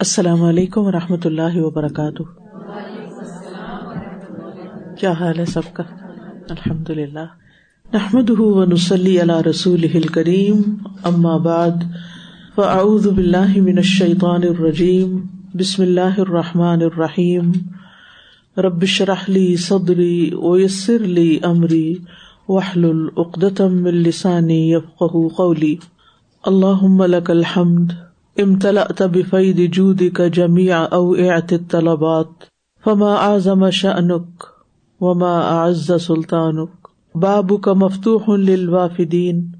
السلام علیکم و رحمۃ اللہ وبرکاتہ۔ کیا حال ہے سب کا؟ الحمد للہ نحمد و نسلی اللہ رسول کریم ام آباد فعد باللہ من الشیطان الرجیم۔ بسم اللہ الرحمٰن الرحیم۔ ربش رحلی صدری ویسر لی امری۔ وحل العقدم السانی یفق قولی۔ اللہ لک الحمد۔ امتلأت بفيض جودك جميع أوعية الطلبات، فما أعظم شأنك وما أعز سلطانك. بابك مفتوح للوافدين،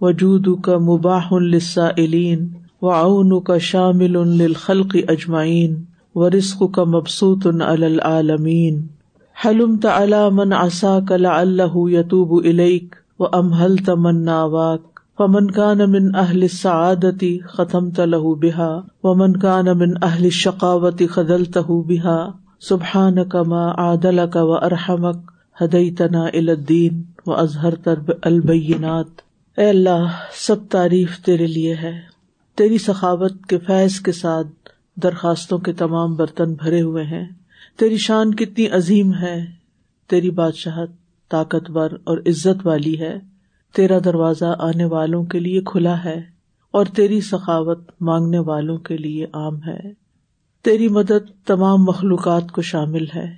وجودك مباح للسائلين، وعونك شامل للخلق أجمعين، ورزقك مبسوط على العالمين. حلمت على من عساك لعله يتوب إليك، وأمهلت من ناواك. فمن کان من اہل سعادتی ختم تلہ بحا ومن کان من اہل شقاوتی خدل تہ بحا سبحان کما عادل کا و ارحمک ہدئی تنا الدین و اظہر ترب البینات اے اللہ، سب تعریف تیرے لیے ہے۔ تیری سخاوت کے فیض کے ساتھ درخواستوں کے تمام برتن بھرے ہوئے ہیں۔ تیری شان کتنی عظیم ہے۔ تیری بادشاہت، طاقتور اور عزت والی ہے۔ تیرا دروازہ آنے والوں کے لیے کھلا ہے اور تیری سخاوت مانگنے والوں کے لیے عام ہے۔ تیری مدد تمام مخلوقات کو شامل ہے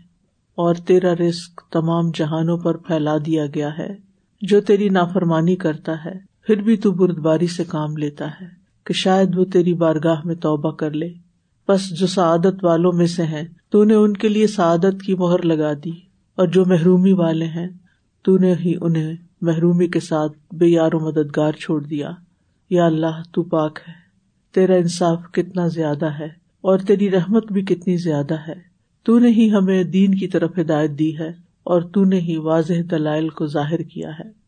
اور تیرا رسک تمام جہانوں پر پھیلا دیا گیا ہے۔ جو تیری نافرمانی کرتا ہے، پھر بھی تو بردباری سے کام لیتا ہے کہ شاید وہ تیری بارگاہ میں توبہ کر لے۔ بس جو سعادت والوں میں سے ہیں، تو نے ان کے لیے سعادت کی مہر لگا دی اور جو محرومی والے ہیں، تو نے ہی انہیں محرومی کے ساتھ بے یار و مددگار چھوڑ دیا۔ یا اللہ، تو پاک ہے۔ تیرا انصاف کتنا زیادہ ہے اور تیری رحمت بھی کتنی زیادہ ہے۔ تو نے ہی ہمیں دین کی طرف ہدایت دی ہے اور تو نے ہی واضح دلائل کو ظاہر کیا ہے۔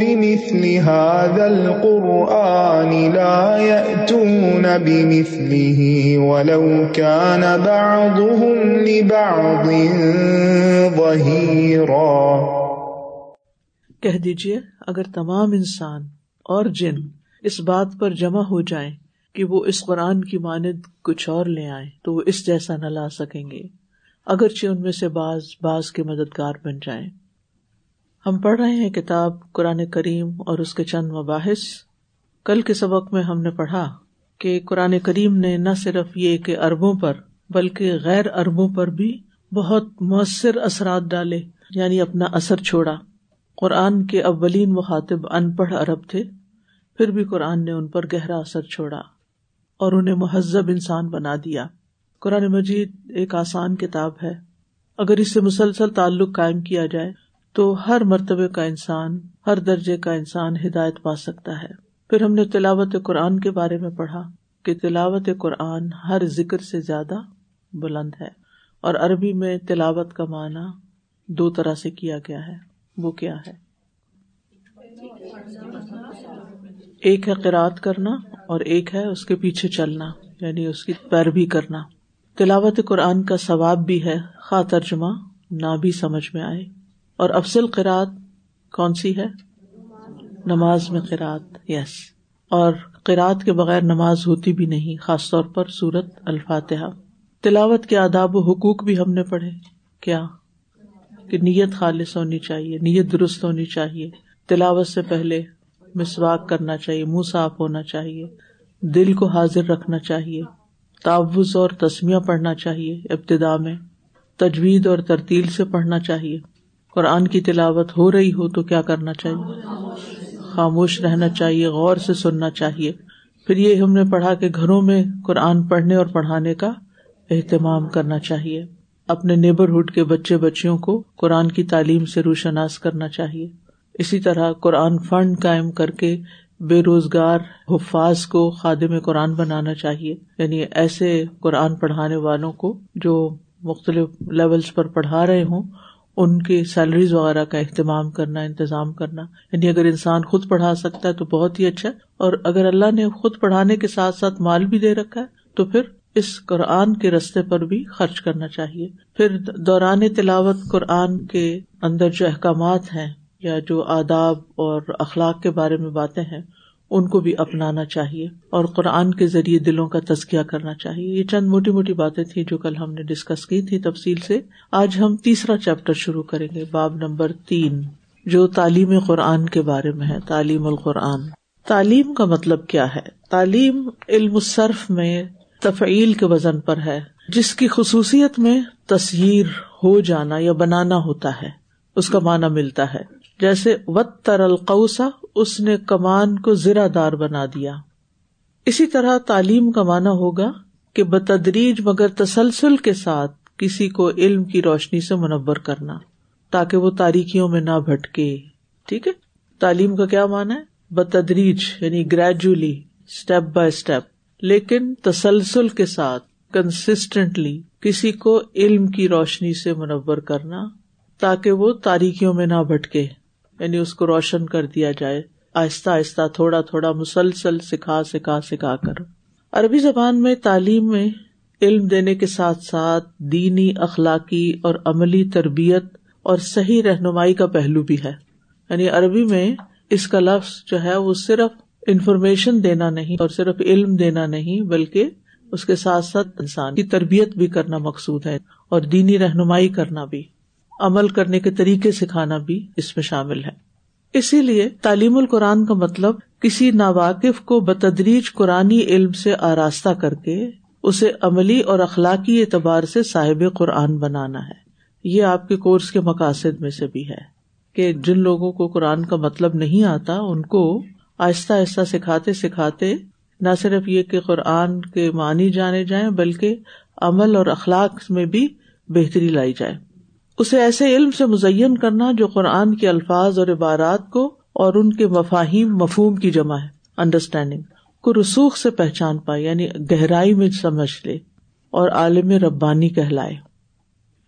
بمثل هذا القرآن لا يأتون بمثله ولو كان بعضهم لبعض ظهيرا۔ کہہ دیجیے اگر تمام انسان اور جن اس بات پر جمع ہو جائیں کہ وہ اس قرآن کی مانند کچھ اور لے آئے تو وہ اس جیسا نہ لا سکیں گے، اگرچہ ان میں سے بعض بعض کے مددگار بن جائیں۔ ہم پڑھ رہے ہیں کتاب قرآن کریم اور اس کے چند مباحث۔ کل کے سبق میں ہم نے پڑھا کہ قرآن کریم نے نہ صرف یہ کہ اربوں پر بلکہ غیر اربوں پر بھی بہت مؤثر اثرات ڈالے یعنی اپنا اثر چھوڑا۔ قرآن کے اولین مخاطب ان پڑھ ارب تھے، پھر بھی قرآن نے ان پر گہرا اثر چھوڑا اور انہیں مہذب انسان بنا دیا۔ قرآن مجید ایک آسان کتاب ہے۔ اگر اس سے مسلسل تعلق قائم کیا جائے تو ہر مرتبے کا انسان، ہر درجے کا انسان ہدایت پا سکتا ہے۔ پھر ہم نے تلاوت قرآن کے بارے میں پڑھا کہ تلاوت قرآن ہر ذکر سے زیادہ بلند ہے اور عربی میں تلاوت کا معنی دو طرح سے کیا گیا ہے۔ وہ کیا ہے؟ ایک ہے قرآد کرنا اور ایک ہے اس کے پیچھے چلنا یعنی اس کی پیروی کرنا۔ تلاوت قرآن کا ثواب بھی ہے خا ترجمہ نہ بھی سمجھ میں آئے۔ اور افضل قرآد کون سی ہے؟ نماز میں قرآد یس اور قرآد کے بغیر نماز ہوتی بھی نہیں، خاص طور پر سورت الفاتحہ۔ تلاوت کے آداب و حقوق بھی ہم نے پڑھے۔ کیا؟ کہ نیت خالص ہونی چاہیے، نیت درست ہونی چاہیے۔ تلاوت سے پہلے مسواک کرنا چاہیے، منہ صاف ہونا چاہیے، دل کو حاضر رکھنا چاہیے۔ تعوض اور تسمیہ پڑھنا چاہیے، ابتدا میں۔ تجوید اور ترتیل سے پڑھنا چاہیے۔ قرآن کی تلاوت ہو رہی ہو تو کیا کرنا چاہیے؟ خاموش رہنا چاہیے، غور سے سننا چاہیے۔ پھر یہ ہم نے پڑھا کہ گھروں میں قرآن پڑھنے اور پڑھانے کا اہتمام کرنا چاہیے۔ اپنے نیبرہڈ کے بچے بچیوں کو قرآن کی تعلیم سے روشناس کرنا چاہیے۔ اسی طرح قرآن فنڈ قائم کر کے بے روزگار حفاظ کو خادم قرآن بنانا چاہیے۔ یعنی ایسے قرآن پڑھانے والوں کو جو مختلف لیولس پر پڑھا رہے ہوں ان کی سیلریز وغیرہ کا اہتمام کرنا، انتظام کرنا۔ یعنی اگر انسان خود پڑھا سکتا ہے تو بہت ہی اچھا۔ اور اگر اللہ نے خود پڑھانے کے ساتھ ساتھ مال بھی دے رکھا ہے، تو پھر اس قرآن کے رستے پر بھی خرچ کرنا چاہیے۔ پھر دوران تلاوت قرآن کے اندر جو احکامات ہیں یا جو آداب اور اخلاق کے بارے میں باتیں ہیں ان کو بھی اپنانا چاہیے اور قرآن کے ذریعے دلوں کا تزکیہ کرنا چاہیے۔ یہ چند موٹی موٹی باتیں تھیں جو کل ہم نے ڈسکس کی تھی۔ تفصیل سے آج ہم تیسرا چیپٹر شروع کریں گے۔ باب نمبر تین، جو تعلیم قرآن کے بارے میں ہے، تعلیم القرآن۔ تعلیم کا مطلب کیا ہے؟ تعلیم علم صرف میں تفعیل کے وزن پر ہے، جس کی خصوصیت میں تصویر ہو جانا یا بنانا ہوتا ہے، اس کا معنی ملتا ہے۔ جیسے وط تر القوسا اس نے کمان کو زرا دار بنا دیا۔ اسی طرح تعلیم کا معنی ہوگا کہ بتدریج مگر تسلسل کے ساتھ کسی کو علم کی روشنی سے منور کرنا، تاکہ وہ تاریخیوں میں نہ بھٹکے۔ ٹھیک ہے؟ تعلیم کا کیا مانا ہے؟ بتدریج یعنی گریجولی اسٹیپ بائی اسٹیپ لیکن تسلسل کے ساتھ کنسٹینٹلی کسی کو علم کی روشنی سے منور کرنا، تاکہ وہ تاریخیوں میں نہ بھٹکے۔ یعنی اس کو روشن کر دیا جائے۔ آہستہ آہستہ تھوڑا تھوڑا مسلسل سکھا سکھا سکھا کر۔ عربی زبان میں تعلیم میں علم دینے کے ساتھ ساتھ دینی، اخلاقی اور عملی تربیت اور صحیح رہنمائی کا پہلو بھی ہے۔ یعنی عربی میں اس کا لفظ جو ہے وہ صرف انفارمیشن دینا نہیں اور صرف علم دینا نہیں، بلکہ اس کے ساتھ ساتھ انسان کی تربیت بھی کرنا مقصود ہے اور دینی رہنمائی کرنا بھی۔ عمل کرنے کے طریقے سکھانا بھی اس میں شامل ہے۔ اسی لیے تعلیم القرآن کا مطلب کسی ناواقف کو بتدریج قرآنی علم سے آراستہ کر کے اسے عملی اور اخلاقی اعتبار سے صاحب قرآن بنانا ہے۔ یہ آپ کے کورس کے مقاصد میں سے بھی ہے کہ جن لوگوں کو قرآن کا مطلب نہیں آتا، ان کو آہستہ آہستہ سکھاتے سکھاتے نہ صرف یہ کہ قرآن کے معنی جانے جائیں، بلکہ عمل اور اخلاق میں بھی بہتری لائی جائے۔ اسے ایسے علم سے مزین کرنا جو قرآن کے الفاظ اور عبارات کو اور ان کے مفاہیم مفہوم کی جمع ہے۔ انڈرسٹینڈنگ کو رسوخ سے پہچان پائے یعنی گہرائی میں سمجھ لے اور عالم ربانی کہلائے۔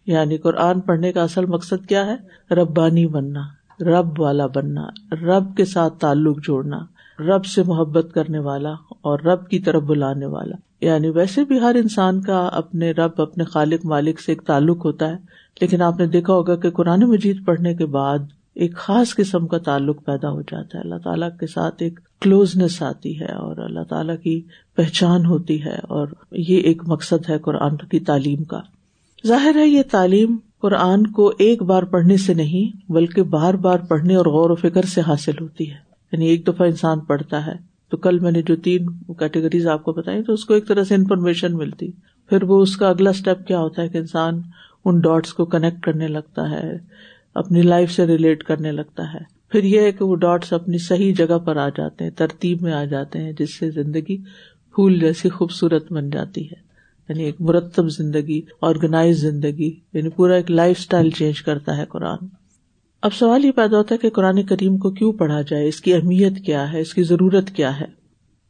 یعنی قرآن پڑھنے کا اصل مقصد کیا ہے؟ ربانی بننا، رب والا بننا، رب کے ساتھ تعلق جوڑنا، رب سے محبت کرنے والا اور رب کی طرف بلانے والا۔ یعنی ویسے بھی ہر انسان کا اپنے رب، اپنے خالق مالک سے ایک تعلق ہوتا ہے۔ لیکن آپ نے دیکھا ہوگا کہ قرآن مجید پڑھنے کے بعد ایک خاص قسم کا تعلق پیدا ہو جاتا ہے۔ اللہ تعالیٰ کے ساتھ ایک کلوزنس آتی ہے اور اللہ تعالیٰ کی پہچان ہوتی ہے اور یہ ایک مقصد ہے قرآن کی تعلیم کا۔ ظاہر ہے یہ تعلیم قرآن کو ایک بار پڑھنے سے نہیں، بلکہ بار بار پڑھنے اور غور و فکر سے حاصل ہوتی ہے۔ یعنی ایک دفعہ انسان پڑھتا ہے تو کل میں نے جو تین کیٹیگریز آپ کو بتائی تو اس کو ایک طرح سے انفارمیشن ملتی۔ پھر وہ اس کا اگلا اسٹیپ کیا ہوتا ہے کہ انسان ان ڈاٹس کو کنیکٹ کرنے لگتا ہے، اپنی لائف سے ریلیٹ کرنے لگتا ہے۔ پھر یہ ہے کہ وہ ڈاٹس اپنی صحیح جگہ پر آ جاتے ہیں، ترتیب میں آ جاتے ہیں، جس سے زندگی پھول جیسی خوبصورت بن جاتی ہے۔ یعنی ایک مرتب زندگی آرگنائز زندگی یعنی پورا ایک لائف اسٹائل چینج کرتا ہے قرآن۔ اب سوال یہ پیدا ہوتا ہے کہ قرآن کریم کو کیوں پڑھا جائے؟ اس کی اہمیت کیا ہے؟ اس کی ضرورت کیا ہے؟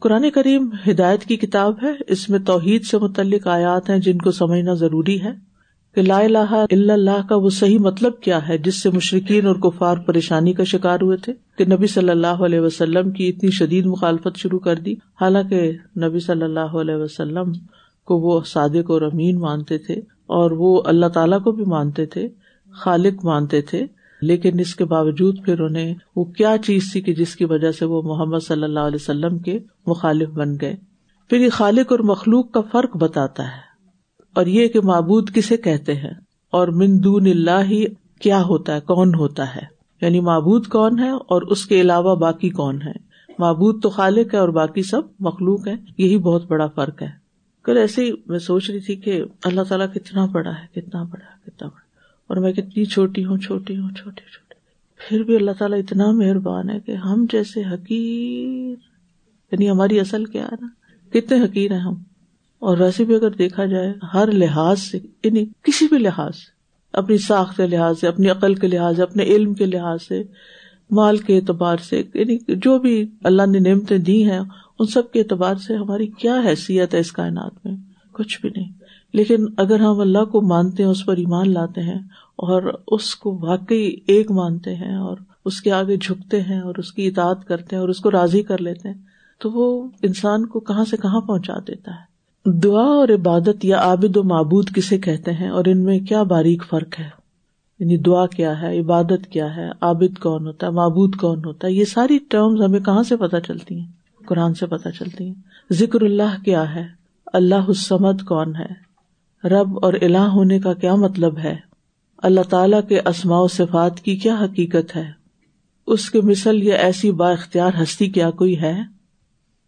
قرآن کریم ہدایت کی کتاب ہے۔ اس میں توحید سے متعلق آیات ہیں جن کو سمجھنا ضروری ہے۔ کہ لا الہ الا اللہ کا وہ صحیح مطلب کیا ہے جس سے مشرقین اور کفار پریشانی کا شکار ہوئے تھے کہ نبی صلی اللہ علیہ وسلم کی اتنی شدید مخالفت شروع کر دی۔ حالانکہ نبی صلی اللہ علیہ وسلم کو وہ صادق اور امین مانتے تھے اور وہ اللہ تعالیٰ کو بھی مانتے تھے، خالق مانتے تھے۔ لیکن اس کے باوجود پھر انہیں وہ کیا چیز تھی کہ جس کی وجہ سے وہ محمد صلی اللہ علیہ وسلم کے مخالف بن گئے۔ پھر یہ خالق اور مخلوق کا فرق بتاتا ہے۔ اور یہ کہ معبود کسے کہتے ہیں اور مندون اللہ ہی کیا ہوتا ہے، کون ہوتا ہے؟ یعنی معبود کون ہے اور اس کے علاوہ باقی کون ہے؟ معبود تو خالق ہے اور باقی سب مخلوق ہے یہی بہت بڑا فرق ہے۔ کل ایسے ہی میں سوچ رہی تھی کہ اللہ تعالیٰ کتنا بڑا ہے، کتنا بڑا ہے، کتنا بڑا اور میں کتنی چھوٹی ہوں چھوٹی ہوں، چھوٹی چھوٹی۔ پھر بھی اللہ تعالیٰ اتنا مہربان ہے کہ ہم جیسے حقیر یعنی ہماری اصل کیا ہے نا؟ کتنے حقیر ہیں ہم۔ اور ویسے بھی اگر دیکھا جائے، ہر لحاظ سے یعنی کسی بھی لحاظ سے، اپنی ساخت کے لحاظ سے، اپنی عقل کے لحاظ سے، اپنے علم کے لحاظ سے، مال کے اعتبار سے یعنی جو بھی اللہ نے نعمتیں دی ہیں، ان سب کے اعتبار سے ہماری کیا حیثیت ہے اس کائنات میں؟ کچھ بھی نہیں۔ لیکن اگر ہم اللہ کو مانتے ہیں، اس پر ایمان لاتے ہیں، اور اس کو واقعی ایک مانتے ہیں، اور اس کے آگے جھکتے ہیں، اور اس کی اطاعت کرتے ہیں، اور اس کو راضی کر لیتے ہیں، تو وہ انسان کو کہاں سے کہاں پہنچا دیتا ہے؟ دعا اور عبادت یا عابد و معبود کسے کہتے ہیں اور ان میں کیا باریک فرق ہے؟ یعنی دعا کیا ہے؟ عبادت کیا ہے؟ عابد کون ہوتا ہے؟ معبود کون ہوتا ہے؟ یہ ساری ٹرمز ہمیں کہاں سے پتہ چلتی ہیں؟ قرآن سے پتہ چلتی ہیں۔ ذکر اللہ کیا ہے؟ اللہ حسمت کون ہے؟ رب اور الہ ہونے کا کیا مطلب ہے؟ اللہ تعالی کے اسماء و صفات کی کیا حقیقت ہے؟ اس کے مثل یا ایسی با اختیار ہستی کیا کوئی ہے؟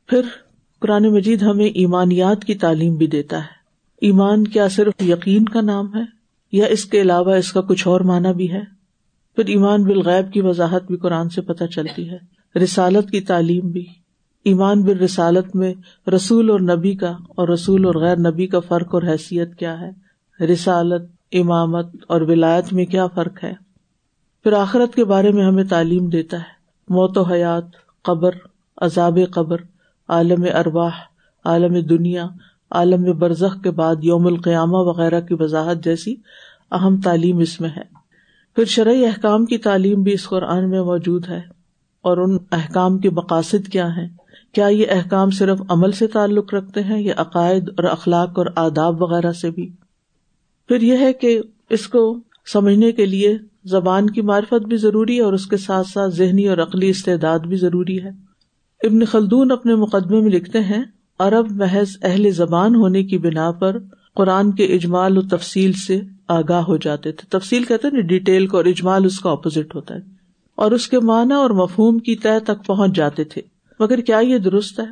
پھر قرآن مجید ہمیں ایمانیات کی تعلیم بھی دیتا ہے۔ ایمان کیا صرف یقین کا نام ہے یا اس کے علاوہ اس کا کچھ اور معنی بھی ہے؟ پھر ایمان بالغیب کی وضاحت بھی قرآن سے پتہ چلتی ہے۔ رسالت کی تعلیم بھی۔ ایمان بال رسالت میں رسول اور نبی کا اور رسول اور غیر نبی کا فرق اور حیثیت کیا ہے؟ رسالت، امامت اور ولایت میں کیا فرق ہے؟ پھر آخرت کے بارے میں ہمیں تعلیم دیتا ہے۔ موت و حیات، قبر، عذاب قبر۔ عالم ارواہ عالم دنیا، عالم برزخ کے بعد یوم القیامہ وغیرہ کی وضاحت جیسی اہم تعلیم اس میں ہے۔ پھر شرعی احکام کی تعلیم بھی اس قرآن میں موجود ہے۔ اور ان احکام کے مقاصد کیا ہیں؟ کیا یہ احکام صرف عمل سے تعلق رکھتے ہیں یا عقائد اور اخلاق اور آداب وغیرہ سے بھی؟ پھر یہ ہے کہ اس کو سمجھنے کے لیے زبان کی معرفت بھی ضروری ہے اور اس کے ساتھ ساتھ ذہنی اور عقلی استعداد بھی ضروری ہے۔ ابن خلدون اپنے مقدمے میں لکھتے ہیں، عرب محض اہل زبان ہونے کی بنا پر قرآن کے اجمال و تفصیل سے آگاہ ہو جاتے تھے۔ تفصیل کہتے ہیں ڈیٹیل کو اور اجمال اس کا اپوزٹ ہوتا ہے۔ اور اس کے معنی اور مفہوم کی طے تک پہنچ جاتے تھے۔ مگر کیا یہ درست ہے؟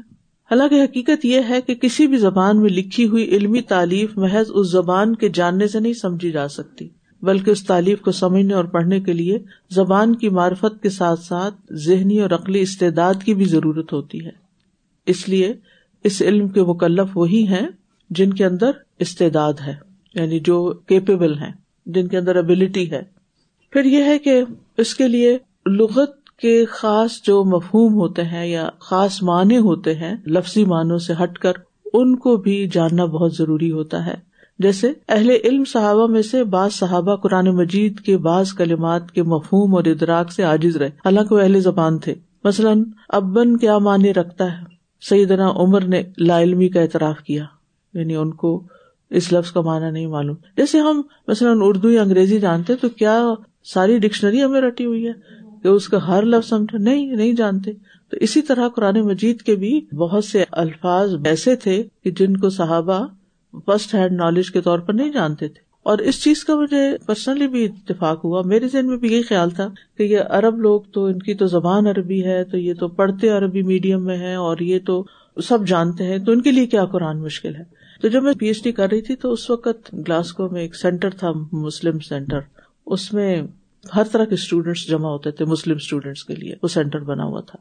حالانکہ حقیقت یہ ہے کہ کسی بھی زبان میں لکھی ہوئی علمی تعلیف محض اس زبان کے جاننے سے نہیں سمجھی جا سکتی۔ بلکہ اس تعلیف کو سمجھنے اور پڑھنے کے لیے زبان کی معرفت کے ساتھ ساتھ ذہنی اور عقلی استعداد کی بھی ضرورت ہوتی ہے۔ اس لیے اس علم کے مکلف وہی ہیں جن کے اندر استعداد ہے یعنی جو کیپیبل ہیں، جن کے اندر ابلٹی ہے۔ پھر یہ ہے کہ اس کے لیے لغت کے خاص جو مفہوم ہوتے ہیں یا خاص معنی ہوتے ہیں، لفظی معنوں سے ہٹ کر، ان کو بھی جاننا بہت ضروری ہوتا ہے۔ جیسے اہل علم صحابہ میں سے بعض صحابہ قرآن مجید کے بعض کلمات کے مفہوم اور ادراک سے عاجز رہے۔ حالانکہ وہ اہل زبان تھے۔ مثلاً، ابن کیا معنی رکھتا ہے؟ سیدنا عمر نے لا علمی کا اعتراف کیا یعنی ان کو اس لفظ کا معنی نہیں معلوم۔ جیسے ہم مثلاً اردو یا انگریزی جانتے تو کیا ساری ڈکشنری ہمیں رٹی ہوئی ہے کہ اس کا ہر لفظ سمجھے نہیں نہیں جانتے۔ تو اسی طرح قرآن مجید کے بھی بہت سے الفاظ ایسے تھے کہ جن کو صحابہ فرسٹ ہینڈ نالج کے طور پر نہیں جانتے تھے۔ اور اس چیز کا مجھے پرسنلی بھی اتفاق ہوا۔ میرے ذہن میں بھی یہی خیال تھا کہ یہ عرب لوگ تو ان کی تو زبان عربی ہے، تو یہ تو پڑھتے عربی میڈیم میں ہے اور یہ تو سب جانتے ہیں، تو ان کے لیے کیا قرآن مشکل ہے؟ تو جب میں پی ایچ ڈی کر رہی تھی تو اس وقت گلاسکو میں ایک سینٹر تھا مسلم سینٹر اس میں ہر طرح کے اسٹوڈینٹس جمع ہوتے تھے مسلم اسٹوڈینٹس کے لیے وہ سینٹر بنا ہوا تھا۔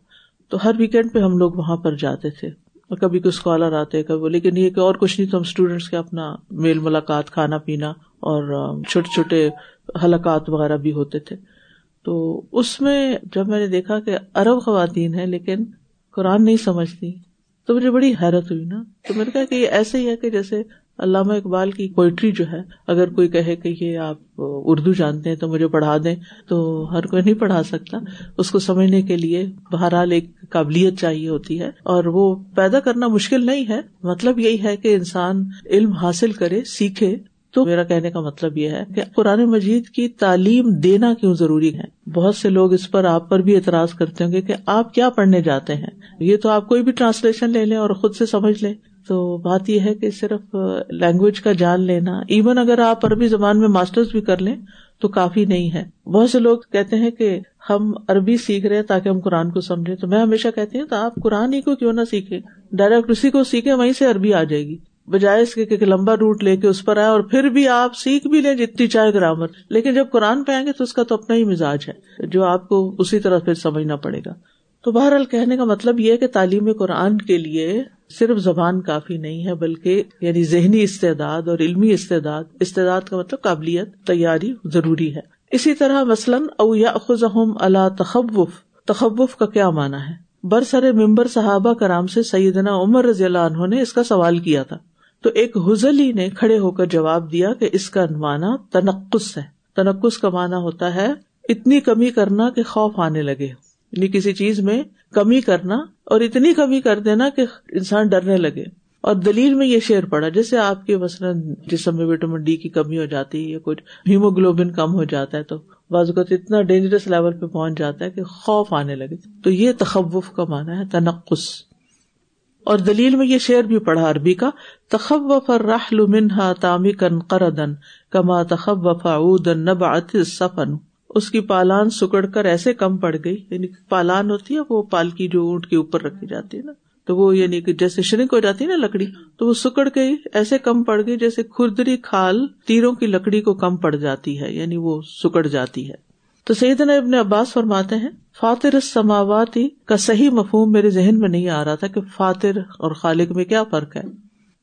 تو ہر ویکینڈ پہ ہم لوگ وہاں پر جاتے تھے۔ اور کبھی کوئی اسکالر آتے کبھی لیکن یہ کہ اور کچھ نہیں تو ہم اسٹوڈینٹس کے اپنا میل ملاقات، کھانا پینا اور چھوٹے چھوٹے حلقات وغیرہ بھی ہوتے تھے۔ تو اس میں جب میں نے دیکھا کہ عرب خواتین ہیں لیکن قرآن نہیں سمجھتی، تو مجھے بڑی حیرت ہوئی نا۔ تو میں نے کہا کہ یہ ایسے ہی ہے کہ جیسے علامہ اقبال کی پوئٹری جو ہے، اگر کوئی کہے کہ یہ آپ اردو جانتے ہیں تو مجھے پڑھا دیں، تو ہر کوئی نہیں پڑھا سکتا۔ اس کو سمجھنے کے لیے بہرحال ایک قابلیت چاہیے ہوتی ہے۔ اور وہ پیدا کرنا مشکل نہیں ہے۔ مطلب یہی ہے کہ انسان علم حاصل کرے، سیکھے۔ تو میرا کہنے کا مطلب یہ ہے کہ قرآن مجید کی تعلیم دینا کیوں ضروری ہے؟ بہت سے لوگ اس پر آپ پر بھی اعتراض کرتے ہوں گے کہ آپ کیا پڑھنے جاتے ہیں؟ یہ تو آپ کوئی بھی ٹرانسلیشن لے لیں اور خود سے سمجھ لیں۔ تو بات یہ ہے کہ صرف لینگویج کا جان لینا ایون اگر آپ عربی زبان میں ماسٹرز بھی کر لیں تو کافی نہیں ہے۔ بہت سے لوگ کہتے ہیں کہ ہم عربی سیکھ رہے تاکہ ہم قرآن کو سمجھیں۔ تو میں ہمیشہ کہتی ہوں تو آپ قرآن ہی کو کیوں نہ سیکھے ڈائریکٹ اسی کو سیکھے وہیں سے عربی آ جائے گی۔ بجائے اس کے لمبا روٹ لے کے اس پر آئے اور پھر بھی آپ سیکھ بھی لیں جتنی چاہے گرامر لیکن جب قرآن پہ آئیں گے تو اس کا تو اپنا ہی مزاج ہے، جو آپ کو اسی طرح پھر سمجھنا پڑے گا۔ تو بہرحال کہنے کا مطلب یہ کہ تعلیم قرآن کے لیے صرف زبان کافی نہیں ہے، بلکہ یعنی ذہنی استعداد اور علمی استعداد استعداد کا مطلب قابلیت، تیاری ضروری ہے۔ اسی طرح مثلاً، او یا خزم اللہ تخوف تخوف کا کیا مانا ہے؟ برسر ممبر صحابہ کرام سے سیدنا عمر رضی اللہ عنہ نے اس کا سوال کیا تھا۔ تو ایک حزلی نے کھڑے ہو کر جواب دیا کہ اس کا مانا تنقص ہے۔ تنقص کا مانا ہوتا ہے، اتنی کمی کرنا کہ خوف آنے لگے۔ یعنی کسی چیز میں کمی کرنا اور اتنی کمی کر دینا کہ انسان ڈرنے لگے۔ اور دلیل میں یہ شعر پڑا، جیسے آپ کے مثلاً جسم میں وٹامن ڈی کی کمی ہو جاتی ہے یا کچھ ہیموگلوبن کم ہو جاتا ہے تو بعض اوقات اتنا ڈینجرس لیول پہ پہنچ جاتا ہے کہ خوف آنے لگے۔ تو یہ تخوف کا مانا ہے، تنقص۔ اور دلیل میں یہ شعر بھی پڑھا عربی کا، تخوف الرحل منها تامکا قردا کما تخوف عودا نبعت السفن۔ اس کی پالان سکڑ کر ایسے کم پڑ گئی یعنی پالان ہوتی ہے، وہ پالکی جو اونٹ کے اوپر رکھی جاتی ہے نا۔ تو وہ یعنی کہ جیسے شرنک ہو جاتی ہے نا لکڑی، تو وہ سکڑ گئی، ایسے کم پڑ گئی جیسے کھردری کھال تیروں کی لکڑی کو کم پڑ جاتی ہے یعنی وہ سکڑ جاتی ہے۔ تو سیدنا ابن عباس فرماتے ہیں فاتر سماواتی کا صحیح مفہوم میرے ذہن میں نہیں آ رہا تھا کہ فاتر اور خالق میں کیا فرق ہے۔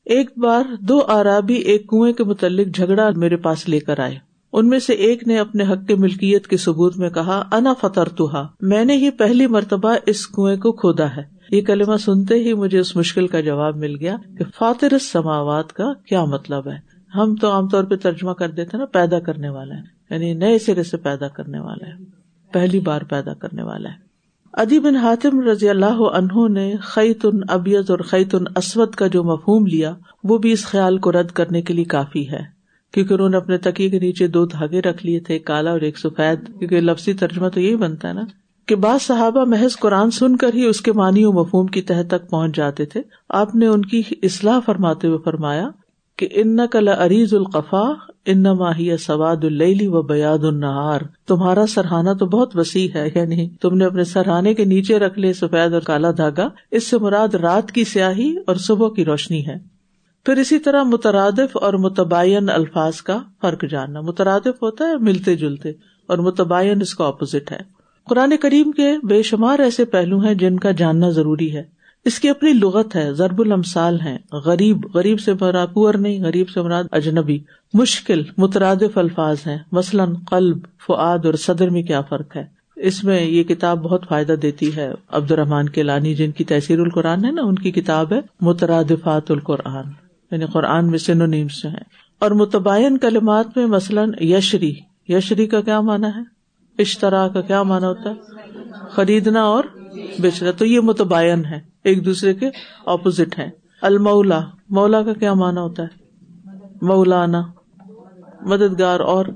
ایک بار دو آرابی ایک کنویں کے متعلق جھگڑا میرے پاس لے کر آئے۔ ان میں سے ایک نے اپنے حق کے ملکیت کے ثبوت میں کہا، انا فتر تو میں نے ہی پہلی مرتبہ اس کنویں کو کھودا ہے۔ یہ کلمہ سنتے ہی مجھے اس مشکل کا جواب مل گیا کہ فاتر سماوات کا کیا مطلب ہے۔ ہم تو عام طور پہ ترجمہ کر دیتے نا، پیدا کرنے والا ہے یعنی نئے سرے سے پیدا کرنے والا ہے پہلی بار پیدا کرنے والا ہے ادی بن حاتم رضی اللہ انہوں نے خیت ان ابیز اور خیت ان اسود کا جو مفہوم لیا، وہ بھی اس خیال کو رد کرنے کے لیے کافی ہے۔ کیونکہ انہوں نے اپنے تکیے کے نیچے دو دھاگے رکھ لیے تھے، کالا اور ایک سفید، کیونکہ لفظی ترجمہ تو یہی بنتا ہے نا، کہ بعض صحابہ محض قرآن سن کر ہی اس کے معنی و مفہوم کی تہ تک پہنچ جاتے تھے۔ آپ نے ان کی اصلاح فرماتے ہوئے فرمایا کہ ان کل اریز القفا ان ماہی سواد اللی و بیاد النہار۔ تمہارا سرحانہ تو بہت وسیع ہے یعنی تم نے اپنے سرحانے کے نیچے رکھ لے سفید اور کالا دھاگا، اس سے مراد رات کی سیاہی اور صبح کی روشنی ہے۔ پھر اسی طرح مترادف اور متباین الفاظ کا فرق جاننا۔ مترادف ہوتا ہے، ملتے جلتے، اور متباین اس کا اپوزٹ ہے۔ قرآن کریم کے بے شمار ایسے پہلو ہیں جن کا جاننا ضروری ہے۔ اس کی اپنی لغت ہے، ضرب المسال ہے غریب غریب سے مراد پور نہیں، غریب سے مراد اجنبی۔ مشکل، مترادف الفاظ ہیں۔ مثلاً قلب فعاد اور صدر میں کیا فرق ہے؟ اس میں یہ کتاب بہت فائدہ دیتی ہے۔ عبد الرحمان کے لانی جن کی تحصیر القرآن ہے نا، ان کی کتاب ہے مترادفات القرآن۔ یعنی قرآن میں سنو نیم سے ہے اور متباین کلمات میں مثلاً یشری یشری کا کیا مانا ہے؟ اشترا کا کیا مانا ہوتا ہے؟ خریدنا اور بیچنا۔ تو یہ متباین ہے ایک دوسرے کے اپوزٹ ہے المولا، مولا کا کیا مانا ہوتا ہے؟ مولانا، مددگار اور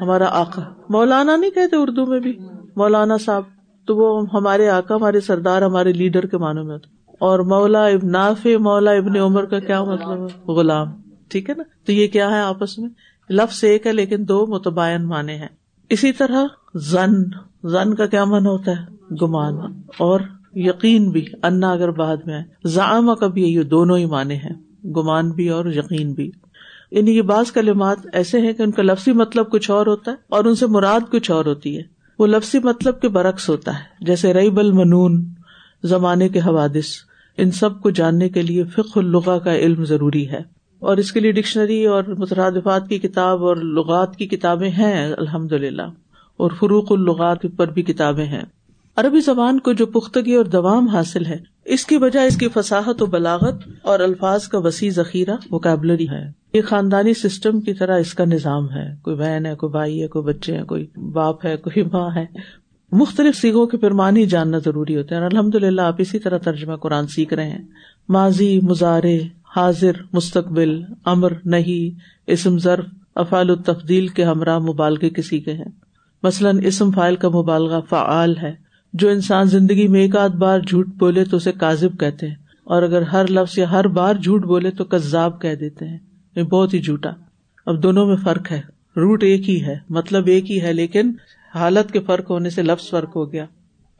ہمارا آقا۔ مولانا نہیں کہتے اردو میں بھی۔ مولانا صاحب، تو وہ ہمارے آقا، ہمارے سردار، ہمارے لیڈر کے معنوں میں ہوتا اور مولا ابن ناف مولا ابن عمر کا کیا مطلب ہے؟ غلام۔ ٹھیک ہے نا؟ تو یہ کیا ہے آپس میں؟ لفظ ایک ہے لیکن دو متباین مانے ہیں۔ اسی طرح زن زن کا کیا من ہوتا ہے؟ گمان۔ اور یقین بھی، انا اگر بعد میں زعما کا بھی یہ دونوں ہی مانے ہیں۔ گمان بھی اور یقین بھی۔ یعنی یہ بعض کلمات ایسے ہیں کہ ان کا لفظی مطلب کچھ اور ہوتا ہے اور ان سے مراد کچھ اور ہوتی ہے۔ وہ لفظی مطلب کے برعکس ہوتا ہے۔ جیسے ریب المنون، زمانے کے حوادث۔ ان سب کو جاننے کے لیے فک الغا کا علم ضروری ہے۔ اور اس کے لیے ڈکشنری اور مترادفات کی کتاب اور لغات کی کتابیں ہیں الحمد للہ اور فروغ الغات پر بھی کتابیں ہیں۔ عربی زبان کو جو پختگی اور دوام حاصل ہے، اس کی وجہ اس کی فساحت و بلاغت اور الفاظ کا وسیع ذخیرہ وکیبلری ہے۔ یہ خاندانی سسٹم کی طرح اس کا نظام ہے۔ کوئی بہن ہے، کوئی بھائی ہے، کوئی بچے ہیں، کوئی باپ ہے، کوئی ماں ہے۔ مختلف سیگوں کے پیمانے جاننا ضروری ہوتے ہیں۔ الحمد للہ آپ اسی طرح ترجمہ قرآن سیکھ رہے ہیں۔ ماضی مزارے حاضر، مستقبل، امر نہیں اسم ضرف افعال التفدیل کے ہمراہ، مبالغے کسی کے ہیں۔ مثلاً اسم فائل کا مبالغہ فعال ہے۔ جو انسان زندگی میں ایک آدھ بار جھوٹ بولے تو اسے کاذب کہتے ہیں۔ اور اگر ہر لفظ یا ہر بار جھوٹ بولے تو کذاب کہہ دیتے ہیں۔ یہ بہت ہی جھوٹا۔ اب دونوں میں فرق ہے۔ روٹ ایک ہی ہے۔ مطلب ایک ہی ہے، لیکن حالت کے فرق ہونے سے لفظ فرق ہو گیا۔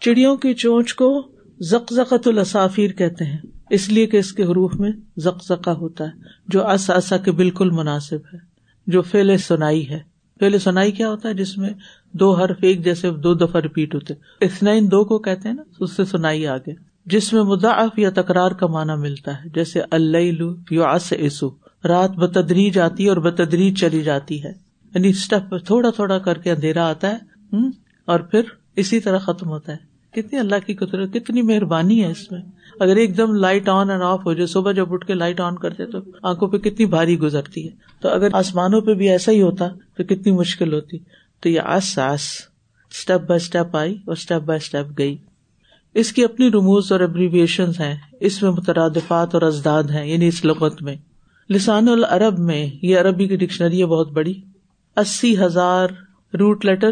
چڑیوں کی چونچ کو زقزقت الصافیر کہتے ہیں۔ اس لیے کہ اس کے حروف میں زقزقہ ہوتا ہے، جو اصا کے بالکل مناسب ہے، جو فیل سنائی ہے۔ فیل سنائی کیا ہوتا ہے؟ جس میں دو حرف ایک جیسے دو دفعہ ریپیٹ ہوتے اثنین دو کو کہتے ہیں نا، اس سے سنائی آگے۔ جس میں مداف یا تکرار کا معنی ملتا ہے، جیسے اللہ یو اسو رات بتدریج آتی ہے اور بتدریج چلی جاتی ہے۔ یعنی اسٹیپ تھوڑا تھوڑا کر کے اندھیرا آتا ہے اور پھر اسی طرح ختم ہوتا ہے۔ کتنی اللہ کی قدرت، کتنی مہربانی ہے اس میں۔ اگر ایک دم لائٹ آن اینڈ آف ہو جائے، صبح جب اٹھ کے لائٹ آن کرتے تو آنکھوں پہ کتنی بھاری گزرتی ہے۔ تو اگر آسمانوں پہ بھی ایسا ہی ہوتا تو کتنی مشکل ہوتی۔ تو یہ آس آس اسٹیپ بائی اسٹیپ آئی اور اسٹیپ بائی اسٹیپ گئی۔ اس کی اپنی رموز اور ابریویشن ہیں۔ اس میں مترادفات اور ازداد ہیں یعنی اس لغت میں۔ لسان العرب میں یہ عربی کی ڈکشنری ہے، بہت بڑی۔ اسی ہزار روٹ لیٹر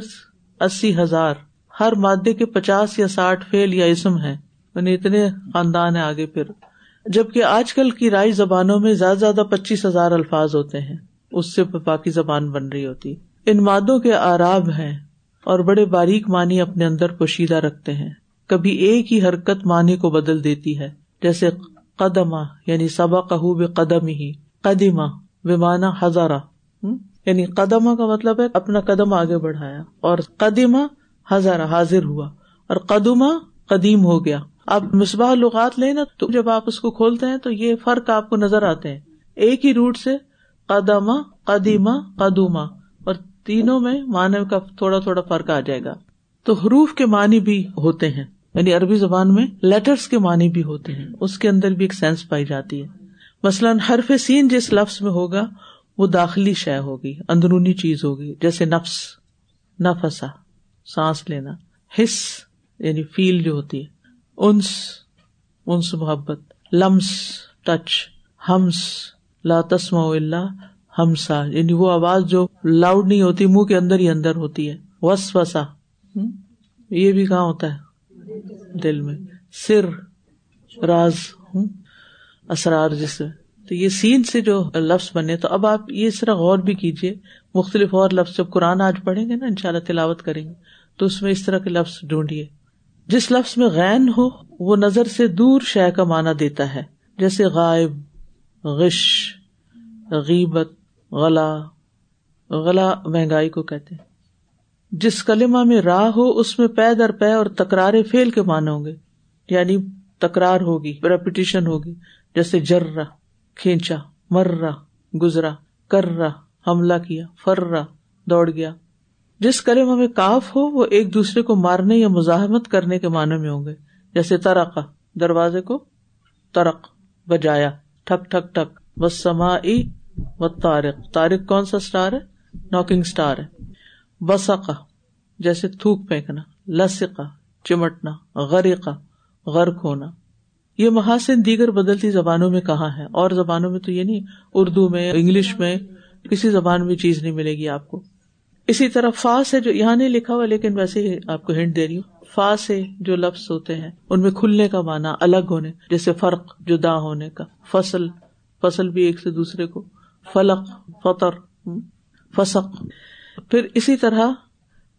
اسی ہزار۔ ہر مادے کے پچاس یا ساٹھ فیل یا اسم ہے یعنی اتنے خاندان ہیں آگے پھر۔ جبکہ آج کل کی رائی زبانوں میں زیادہ زیادہ پچیس ہزار الفاظ ہوتے ہیں۔ اس سے باقی زبان بن رہی ہوتی۔ ان مادوں کے آراب ہیں اور بڑے باریک معنی اپنے اندر پوشیدہ رکھتے ہیں۔ کبھی ایک ہی حرکت معنی کو بدل دیتی ہے۔ جیسے قدمہ یعنی سبا کہ قدم ہی قدیمہ مانا ہزارہ یعنی قدمہ کا مطلب ہے اپنا قدم آگے بڑھایا اور قدیمہ ہزارہ حاضر ہوا اور قدمہ قدیم ہو گیا۔ آپ مصباح لغات لیں نا تو جب آپ اس کو کھولتے ہیں تو یہ فرق آپ کو نظر آتے ہیں۔ ایک ہی روٹ سے قدمہ، قدیمہ قدوما اور تینوں میں معنی کا تھوڑا تھوڑا فرق آ جائے گا۔ تو حروف کے معنی بھی ہوتے ہیں۔ یعنی عربی زبان میں لیٹرس کے معنی بھی ہوتے ہیں۔ اس کے اندر بھی ایک سینس پائی جاتی ہے۔ مثلاً حرف سین جس لفظ میں ہوگا وہ داخلی شے ہوگی، اندرونی چیز ہوگی، جیسے نفس، نفسا، سانس لینا حص یعنی فیل جو ہوتی ہے، انس انس محبت، لمس، ٹچ، ہمس، لا تسما اللہ ہمسا یعنی وہ آواز جو لاؤڈ نہیں ہوتی، منہ کے اندر ہی اندر ہوتی ہے وس وسا یہ بھی کہاں ہوتا ہے؟ دل میں۔ سر، راز۔ اسرار جسے۔ تو یہ سین سے جو لفظ بنے، تو اب آپ یہ اس طرح غور بھی کیجیے مختلف اور لفظ جب قرآن آج پڑھیں گے نا ان شاء اللہ تلاوت کریں گے۔ تو اس میں اس طرح کے لفظ ڈھونڈیے جس لفظ میں غین ہو، وہ نظر سے دور شے کا معنی دیتا ہے۔ جیسے غائب، غش، غیبت، غلا۔ غلا مہنگائی کو کہتے ہیں۔ جس کلمہ میں راہ ہو، اس میں پے در پے اور تکرار فیل کے معنی ہوں گے۔ یعنی تکرار ہوگی ریپیٹیشن ہوگی۔ جیسے جرا کھینچا، مرا، گزرا، کرا، حملہ کیا، فرا، دوڑ گیا۔ جس کلمہ میں کاف ہو، وہ ایک دوسرے کو مارنے یا مزاحمت کرنے کے معنی میں ہوں گے۔ جیسے ترقا دروازے کو ترق، بجایا، ٹھک ٹھک ٹھک۔ بس سما و تارک تارک کون سا اسٹار ہے؟ ناکنگ اسٹار ہے۔ بسقا جیسے تھوک پھینکنا۔ لسکا چمٹنا۔ غرقا غرق ہونا۔ یہ محاسن دیگر بدلتی زبانوں میں کہاں ہے؟ اور زبانوں میں تو یہ نہیں، اردو میں، انگلش میں کسی زبان میں چیز نہیں ملے گی آپ کو۔ اسی طرح فا سے جو یہاں نہیں لکھا ہوا، لیکن ویسے ہی آپ کو ہنٹ دے رہی ہوں۔ فا سے جو لفظ ہوتے ہیں، ان میں کھلنے کا مانا الگ ہونے، جیسے فرق، جدا ہونے کا۔ فصل فصل بھی ایک سے دوسرے کو۔ فلق، فطر، فسق۔ پھر اسی طرح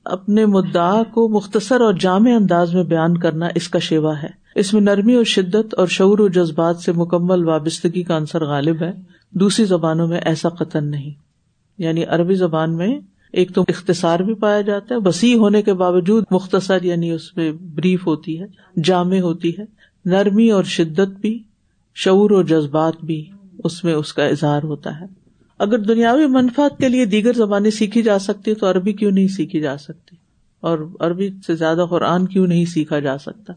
اپنے مدعا کو مختصر اور جامع انداز میں بیان کرنا اس کا شیوا ہے۔ اس میں نرمی اور شدت اور شعور و جذبات سے مکمل وابستگی کا عنصر غالب ہے۔ دوسری زبانوں میں ایسا قطن نہیں۔ یعنی عربی زبان میں ایک تو اختصار بھی پایا جاتا ہے، وسیع ہونے کے باوجود مختصر یعنی اس میں بریف ہوتی ہے، جامع ہوتی ہے۔ نرمی اور شدت بھی، شعور اور جذبات بھی اس میں اس کا اظہار ہوتا ہے۔ اگر دنیاوی منفاط کے لیے دیگر زبانیں سیکھی جا سکتی تو عربی کیوں نہیں سیکھی جا سکتی؟ اور عربی سے زیادہ قرآن کیوں نہیں سیکھا جا سکتا؟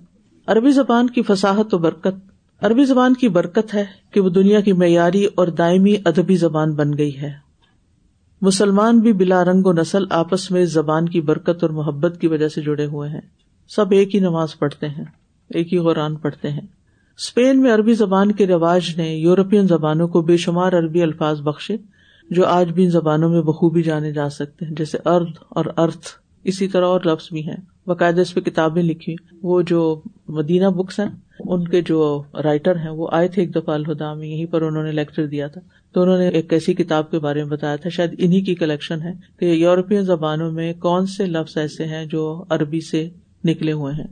عربی زبان کی فساحت و برکت، عربی زبان کی برکت ہے کہ وہ دنیا کی معیاری اور دائمی ادبی زبان بن گئی ہے۔ مسلمان بھی بلا رنگ و نسل آپس میں زبان کی برکت اور محبت کی وجہ سے جڑے ہوئے ہیں۔ سب ایک ہی نماز پڑھتے ہیں، ایک ہی قرآن پڑھتے ہیں۔ اسپین میں عربی زبان کے رواج نے یورپین زبانوں کو بے شمار عربی الفاظ بخشے۔ جو آج بھی ان زبانوں میں بخوبی جانے جا سکتے ہیں، جیسے ارد اور ارتھ، اسی طرح اور لفظ بھی ہیں۔ باقاعدہ اس پہ کتابیں لکھی۔ وہ جو مدینہ بکس ہیں، ان کے جو رائٹر ہیں، وہ آئے تھے ایک دفعہ الہدا میں، یہیں پر انہوں نے لیکچر دیا تھا۔ تو انہوں نے ایک ایسی کتاب کے بارے میں بتایا تھا، شاید انہیں کی کلیکشن ہے، کہ یورپین زبانوں میں کون سے لفظ ایسے ہیں جو عربی سے نکلے ہوئے ہیں۔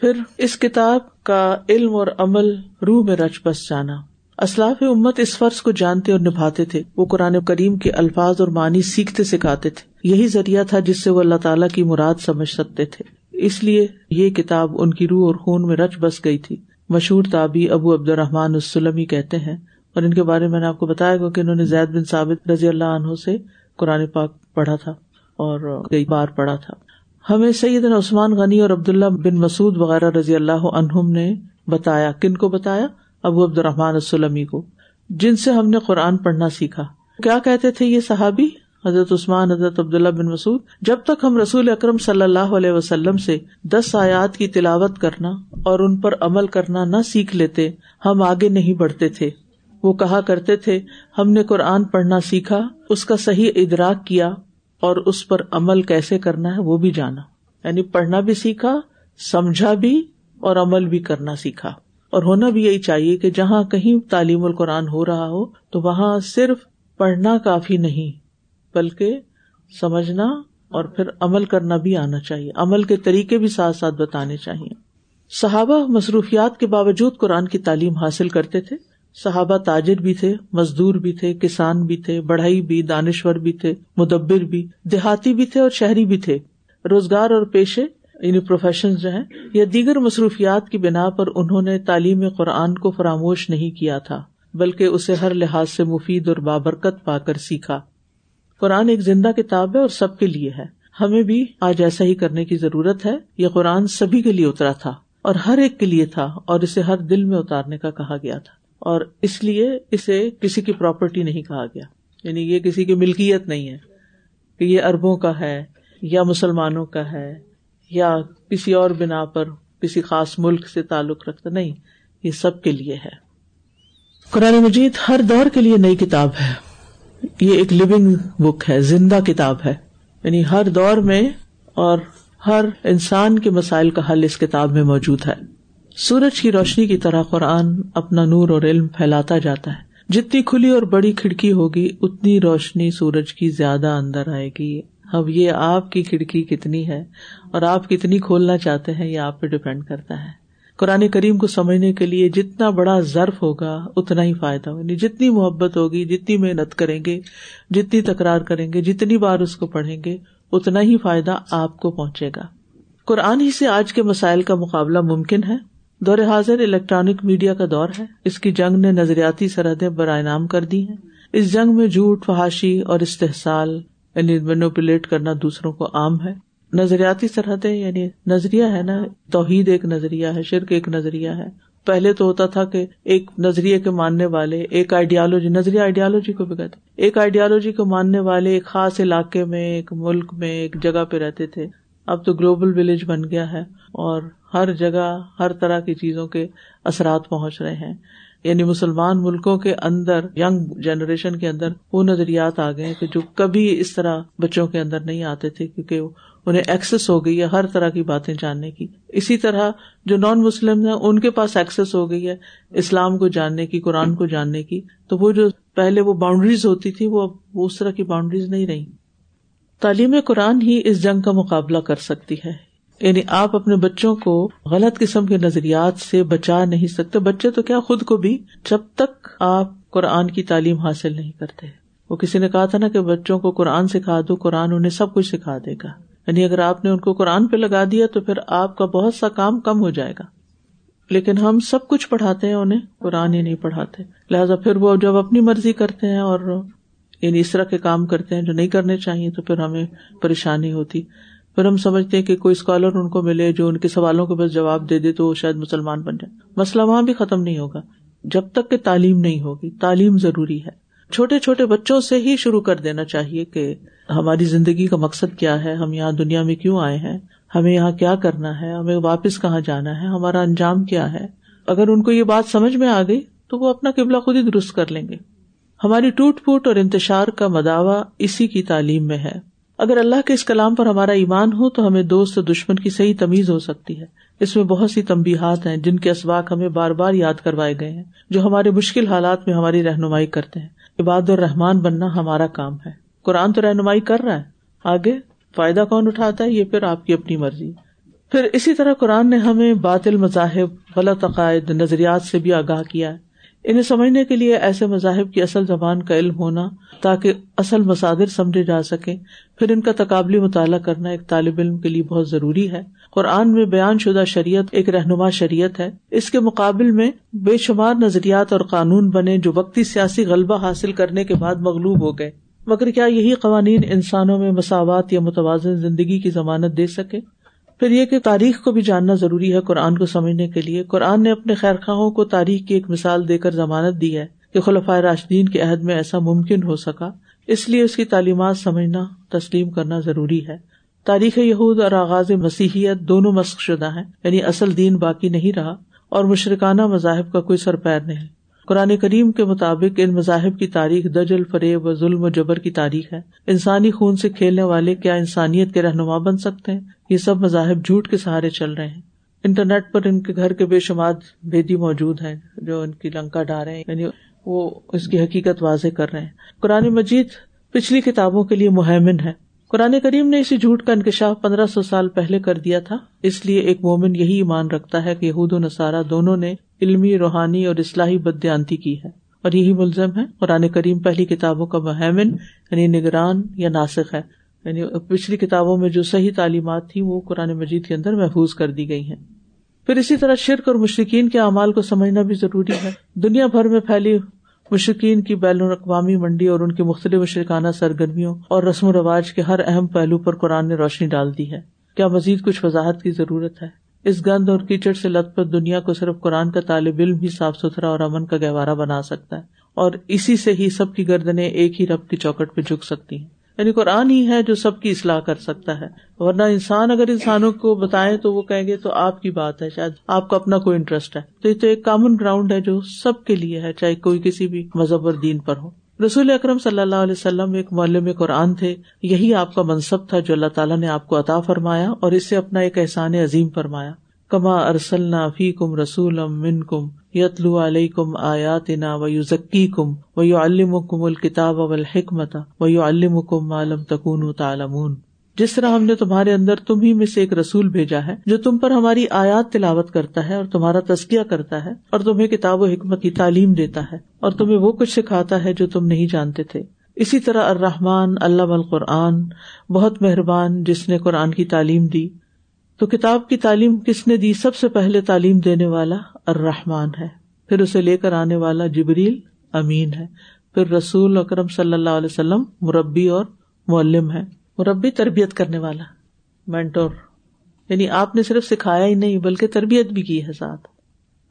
پھر اس کتاب کا علم اور عمل روح میں رچ بس جانا۔ اسلاف امت اس فرض کو جانتے اور نبھاتے تھے۔ وہ قرآن کریم کے الفاظ اور معنی سیکھتے سکھاتے تھے۔ یہی ذریعہ تھا جس سے وہ اللہ تعالیٰ کی مراد سمجھ سکتے تھے۔ اس لیے یہ کتاب ان کی روح اور خون میں رچ بس گئی تھی۔ مشہور تابی ابو عبد الرحمان السلمی کہتے ہیں، اور ان کے بارے میں نے آپ کو بتایا گا کہ انہوں نے زید بن ثابت رضی اللہ عنہ سے قرآن پاک پڑھا تھا اور کئی بار پڑھا تھا۔ ہمیں سید عثمان غنی اور عبداللہ بن مسعد وغیرہ رضی اللہ عنہم نے بتایا۔ کن کو بتایا؟ ابو الرحمان السلمی کو، جن سے ہم نے قرآن پڑھنا سیکھا۔ کیا کہتے تھے یہ صحابی؟ حضرت عثمان، حضرت عبداللہ بن مسعود۔ جب تک ہم رسول اکرم صلی اللہ علیہ وسلم سے دس آیات کی تلاوت کرنا اور ان پر عمل کرنا نہ سیکھ لیتے، ہم آگے نہیں بڑھتے تھے۔ وہ کہا کرتے تھے، ہم نے قرآن پڑھنا سیکھا، اس کا صحیح ادراک کیا اور اس پر عمل کیسے کرنا ہے وہ بھی جانا۔ یعنی پڑھنا بھی سیکھا، سمجھا بھی اور عمل بھی کرنا سیکھا۔ اور ہونا بھی یہی چاہیے کہ جہاں کہیں تعلیم القرآن ہو رہا ہو، تو وہاں صرف پڑھنا کافی نہیں، بلکہ سمجھنا اور پھر عمل کرنا بھی آنا چاہیے۔ عمل کے طریقے بھی ساتھ ساتھ بتانے چاہیے۔ صحابہ مصروفیات کے باوجود قرآن کی تعلیم حاصل کرتے تھے۔ صحابہ تاجر بھی تھے، مزدور بھی تھے، کسان بھی تھے بڑھئی بھی، دانشور بھی تھے، مدبر بھی، دیہاتی بھی تھے اور شہری بھی تھے۔ روزگار اور پیشے یعنی پروفیشن جو ہیں، یا دیگر مصروفیات کی بنا پر انہوں نے تعلیم قرآن کو فراموش نہیں کیا تھا، بلکہ اسے ہر لحاظ سے مفید اور بابرکت پا کر سیکھا۔ قرآن ایک زندہ کتاب ہے اور سب کے لیے ہے۔ ہمیں بھی آج ایسا ہی کرنے کی ضرورت ہے، یہ قرآن سبھی کے لیے اترا تھا، اور ہر ایک کے لیے تھا، اور اسے ہر دل میں اتارنے کا کہا گیا تھا۔ اور اس لیے اسے کسی کی پراپرٹی نہیں کہا گیا۔ یعنی یہ کسی کی ملکیت نہیں ہے کہ یہ اربوں کا ہے یا مسلمانوں کا ہے۔ یا کسی اور بنا پر کسی خاص ملک سے تعلق رکھتا، نہیں، یہ سب کے لیے ہے۔ قرآن مجید ہر دور کے لیے نئی کتاب ہے۔ یہ ایک لونگ بک ہے، زندہ کتاب ہے۔ یعنی ہر دور میں اور ہر انسان کے مسائل کا حل اس کتاب میں موجود ہے۔ سورج کی روشنی کی طرح قرآن اپنا نور اور علم پھیلاتا جاتا ہے۔ جتنی کھلی اور بڑی کھڑکی ہوگی، اتنی روشنی سورج کی زیادہ اندر آئے گی۔ اب یہ آپ کی کھڑکی کتنی ہے اور آپ کتنی کھولنا چاہتے ہیں یہ آپ پہ ڈپینڈ کرتا ہے۔ قرآن کریم کو سمجھنے کے لیے جتنا بڑا ضرف ہوگا اتنا ہی فائدہ ہوگا۔ یعنی جتنی محبت ہوگی، جتنی محنت کریں گے، جتنی تکرار کریں گے، جتنی بار اس کو پڑھیں گے، اتنا ہی فائدہ آپ کو پہنچے گا۔ قرآن ہی سے آج کے مسائل کا مقابلہ ممکن ہے۔ دور حاضر الیکٹرانک میڈیا کا دور ہے۔ اس کی جنگ نے نظریاتی سرحدیں برائے نام کر دی ہیں۔ اس جنگ میں جھوٹ، فحاشی اور استحصال یعنی مینوپولیٹ کرنا دوسروں کو عام ہے۔ نظریاتی سرحدیں یعنی نظریہ ہے نا، توحید ایک نظریہ ہے، شرک ایک نظریہ ہے۔ پہلے تو ہوتا تھا کہ ایک نظریے کے ماننے والے، ایک آئیڈیالوجی نظریہ آئیڈیالوجی کو بھی کہتے ایک آئیڈیالوجی کو ماننے والے ایک خاص علاقے میں، ایک ملک میں ایک جگہ پہ رہتے تھے۔ اب تو گلوبل ولیج بن گیا ہے اور ہر جگہ ہر طرح کی چیزوں کے اثرات پہنچ رہے ہیں۔ یعنی مسلمان ملکوں کے اندر یگ جنریشن کے اندر وہ نظریات آ گئے کہ جو کبھی اس طرح بچوں کے اندر نہیں آتے تھے کیونکہ انہیں ایکسس ہو گئی ہے ہر طرح کی باتیں جاننے کی۔ اسی طرح جو نان مسلم ہیں، ان کے پاس ایکسس ہو گئی ہے اسلام کو جاننے کی، قرآن کو جاننے کی۔ تو وہ جو پہلے وہ باؤنڈریز ہوتی تھی، وہ اس طرح کی باؤنڈریز نہیں رہی۔ تعلیم قرآن ہی اس جنگ کا مقابلہ کر سکتی ہے۔ یعنی آپ اپنے بچوں کو غلط قسم کے نظریات سے بچا نہیں سکتے۔ بچے تو کیا خود کو بھی جب تک آپ قرآن کی تعلیم حاصل نہیں کرتے۔ وہ کسی نے کہا تھا نا کہ بچوں کو قرآن سکھا دو، قرآن انہیں سب کچھ سکھا دے گا۔ یعنی اگر آپ نے ان کو قرآن پہ لگا دیا تو پھر آپ کا بہت سا کام کم ہو جائے گا۔ لیکن ہم سب کچھ پڑھاتے ہیں، انہیں قرآن ہی نہیں پڑھاتے۔ لہٰذا پھر وہ جب اپنی مرضی کرتے ہیں اور یعنی اس طرح کے کام کرتے ہیں جو نہیں کرنے چاہیے تو پھر ہمیں پریشانی ہوتی۔ پھر ہم سمجھتے ہیں کہ کوئی اسکالر ان کو ملے جو ان کے سوالوں کو بس جواب دے دے تو وہ شاید مسلمان بن جائے۔ مسئلہ وہاں بھی ختم نہیں ہوگا۔ جب تک کہ تعلیم نہیں ہوگی، تعلیم ضروری ہے۔ چھوٹے چھوٹے بچوں سے ہی شروع کر دینا چاہیے کہ ہماری زندگی کا مقصد کیا ہے، ہم یہاں دنیا میں کیوں آئے ہیں؟ ہمیں یہاں کیا کرنا ہے؟ ہمیں واپس کہاں جانا ہے؟ ہمارا انجام کیا ہے؟ اگر ان کو یہ بات سمجھ میں آ گئی تو وہ اپنا قبلہ خود ہی درست کر لیں گے۔ ہماری ٹوٹ پھوٹ اور انتشار کا مداوع اسی کی تعلیم میں ہے۔ اگر اللہ کے اس کلام پر ہمارا ایمان ہو تو ہمیں دوست دشمن کی صحیح تمیز ہو سکتی ہے۔ اس میں بہت سی تمبیحات ہیں جن کے اسباق ہمیں بار بار یاد کروائے گئے ہیں، جو ہمارے مشکل حالات میں ہماری رہنمائی کرتے ہیں۔ عباد الرحمان بننا ہمارا کام ہے۔ قرآن تو رہنمائی کر رہا ہے۔ آگے، فائدہ کون اٹھاتا ہے؟ یہ پھر آپ کی اپنی مرضی۔ پھر اسی طرح قرآن نے ہمیں باطل مذاہب، غلط عقائد، نظریات سے بھی آگاہ کیا ہے۔ انہیں سمجھنے کے لیے ایسے مذاہب کی اصل زبان کا علم ہونا تاکہ اصل مسادر سمجھے جا سکے پھر ان کا تقابلی مطالعہ کرنا ایک طالب علم کے لیے بہت ضروری ہے۔ قرآن میں بیان شدہ شریعت ایک رہنما شریعت ہے۔ اس کے مقابل میں بے شمار نظریات اور قانون بنے جو وقتی سیاسی غلبہ حاصل کرنے کے بعد مغلوب ہو گئے۔ مگر کیا یہی قوانین انسانوں میں مساوات یا متوازن زندگی کی ضمانت دے سکے؟ پھر یہ کہ تاریخ کو بھی جاننا ضروری ہے قرآن کو سمجھنے کے لیے۔ قرآن نے اپنے خیر خواہوں کو تاریخ کی ایک مثال دے کر ضمانت دی ہے کہ خلفۂ راشدین کے عہد میں ایسا ممکن ہو سکا۔ اس لیے اس کی تعلیمات سمجھنا، تسلیم کرنا ضروری ہے۔ تاریخ یہود اور آغاز مسیحیت دونوں مسق شدہ ہیں یعنی اصل دین باقی نہیں رہا اور مشرکانہ مذاہب کا کوئی سر پیر نہیں۔ قرآن کریم کے مطابق ان مذاہب کی تاریخ دجل، فریب و ظلم و جبر کی تاریخ ہے۔ انسانی خون سے کھیلنے والے کیا انسانیت کے رہنما بن سکتے ہیں؟ یہ سب مذاہب جھوٹ کے سہارے چل رہے ہیں۔ انٹرنیٹ پر ان کے گھر کے بے شمار بےدی موجود ہیں جو ان کی لنکا ڈال رہے ہیں۔ یعنی وہ اس کی حقیقت واضح کر رہے ہیں۔ قرآن مجید پچھلی کتابوں کے لیے مہمن ہے۔ قرآن کریم نے اسی جھوٹ کا انکشاف پندرہ سو سال پہلے کر دیا تھا۔ اس لیے ایک مومن یہی ایمان رکھتا ہے کہ یہود و نصارہ دونوں نے علمی، روحانی اور اصلاحی بدیانتی کی ہے۔ اور یہی ملزم ہے۔ قرآن کریم پہلی کتابوں کا مہمن یعنی نگران یا ناسک ہے۔ یعنی پچھلی کتابوں میں جو صحیح تعلیمات تھی وہ قرآن مجید کے اندر محفوظ کر دی گئی ہیں۔ پھر اسی طرح شرک اور مشرقین کے اعمال کو سمجھنا بھی ضروری ہے۔ دنیا بھر میں پھیلی مشرقین کی بین الاقوامی منڈی اور ان کی مختلف مشرکانہ سرگرمیوں اور رسم و رواج کے ہر اہم پہلو پر قرآن نے روشنی ڈال دی ہے۔ کیا مزید کچھ وضاحت کی ضرورت ہے؟ اس گند اور کیچڑ سے لت پت دنیا کو صرف قرآن کا طالب علم ہی صاف ستھرا اور امن کا گہوارہ بنا سکتا ہے، اور اسی سے ہی سب کی گردنیں ایک ہی رب کی چوکٹ پہ جھک سکتی ہیں۔ یعنی قرآن ہی ہے جو سب کی اصلاح کر سکتا ہے۔ ورنہ انسان اگر انسانوں کو بتائیں تو وہ کہیں گے تو آپ کی بات ہے، شاید آپ کا اپنا کوئی انٹرسٹ ہے۔ تو یہ تو ایک کامن گراؤنڈ ہے جو سب کے لیے ہے، چاہے کوئی کسی بھی مذہب اور دین پر ہو۔ رسول اکرم صلی اللہ علیہ وسلم ایک معلم قرآن تھے۔ یہی آپ کا منصب تھا جو اللہ تعالیٰ نے آپ کو عطا فرمایا اور اسے اپنا ایک احسان عظیم فرمایا۔ کما ارسل فی کم رسول من کم یتلو علیہ کم آیات نا ذکی کم علم کم الکتاب و الحکمت و علم کم عالم تکون تعلمون۔ جس طرح ہم نے تمہارے اندر تم ہی میں سے ایک رسول بھیجا ہے جو تم پر ہماری آیات تلاوت کرتا ہے اور تمہارا تسکیہ کرتا ہے اور تمہیں کتاب و حکمت کی تعلیم دیتا ہے اور تمہیں وہ کچھ سکھاتا ہے جو تم نہیں جانتے تھے۔ اسی طرح الرحمان اللہ القرآن، بہت مہربان جس نے قرآن کی تعلیم دی۔ تو کتاب کی تعلیم کس نے دی؟ سب سے پہلے تعلیم دینے والا الرحمان ہے، پھر اسے لے کر آنے والا جبریل امین ہے، پھر رسول اکرم صلی اللہ علیہ وسلم مربی اور معلم ہے، مربی تربیت کرنے والا مینٹور یعنی آپ نے صرف سکھایا ہی نہیں، بلکہ تربیت بھی کی ہے ساتھ۔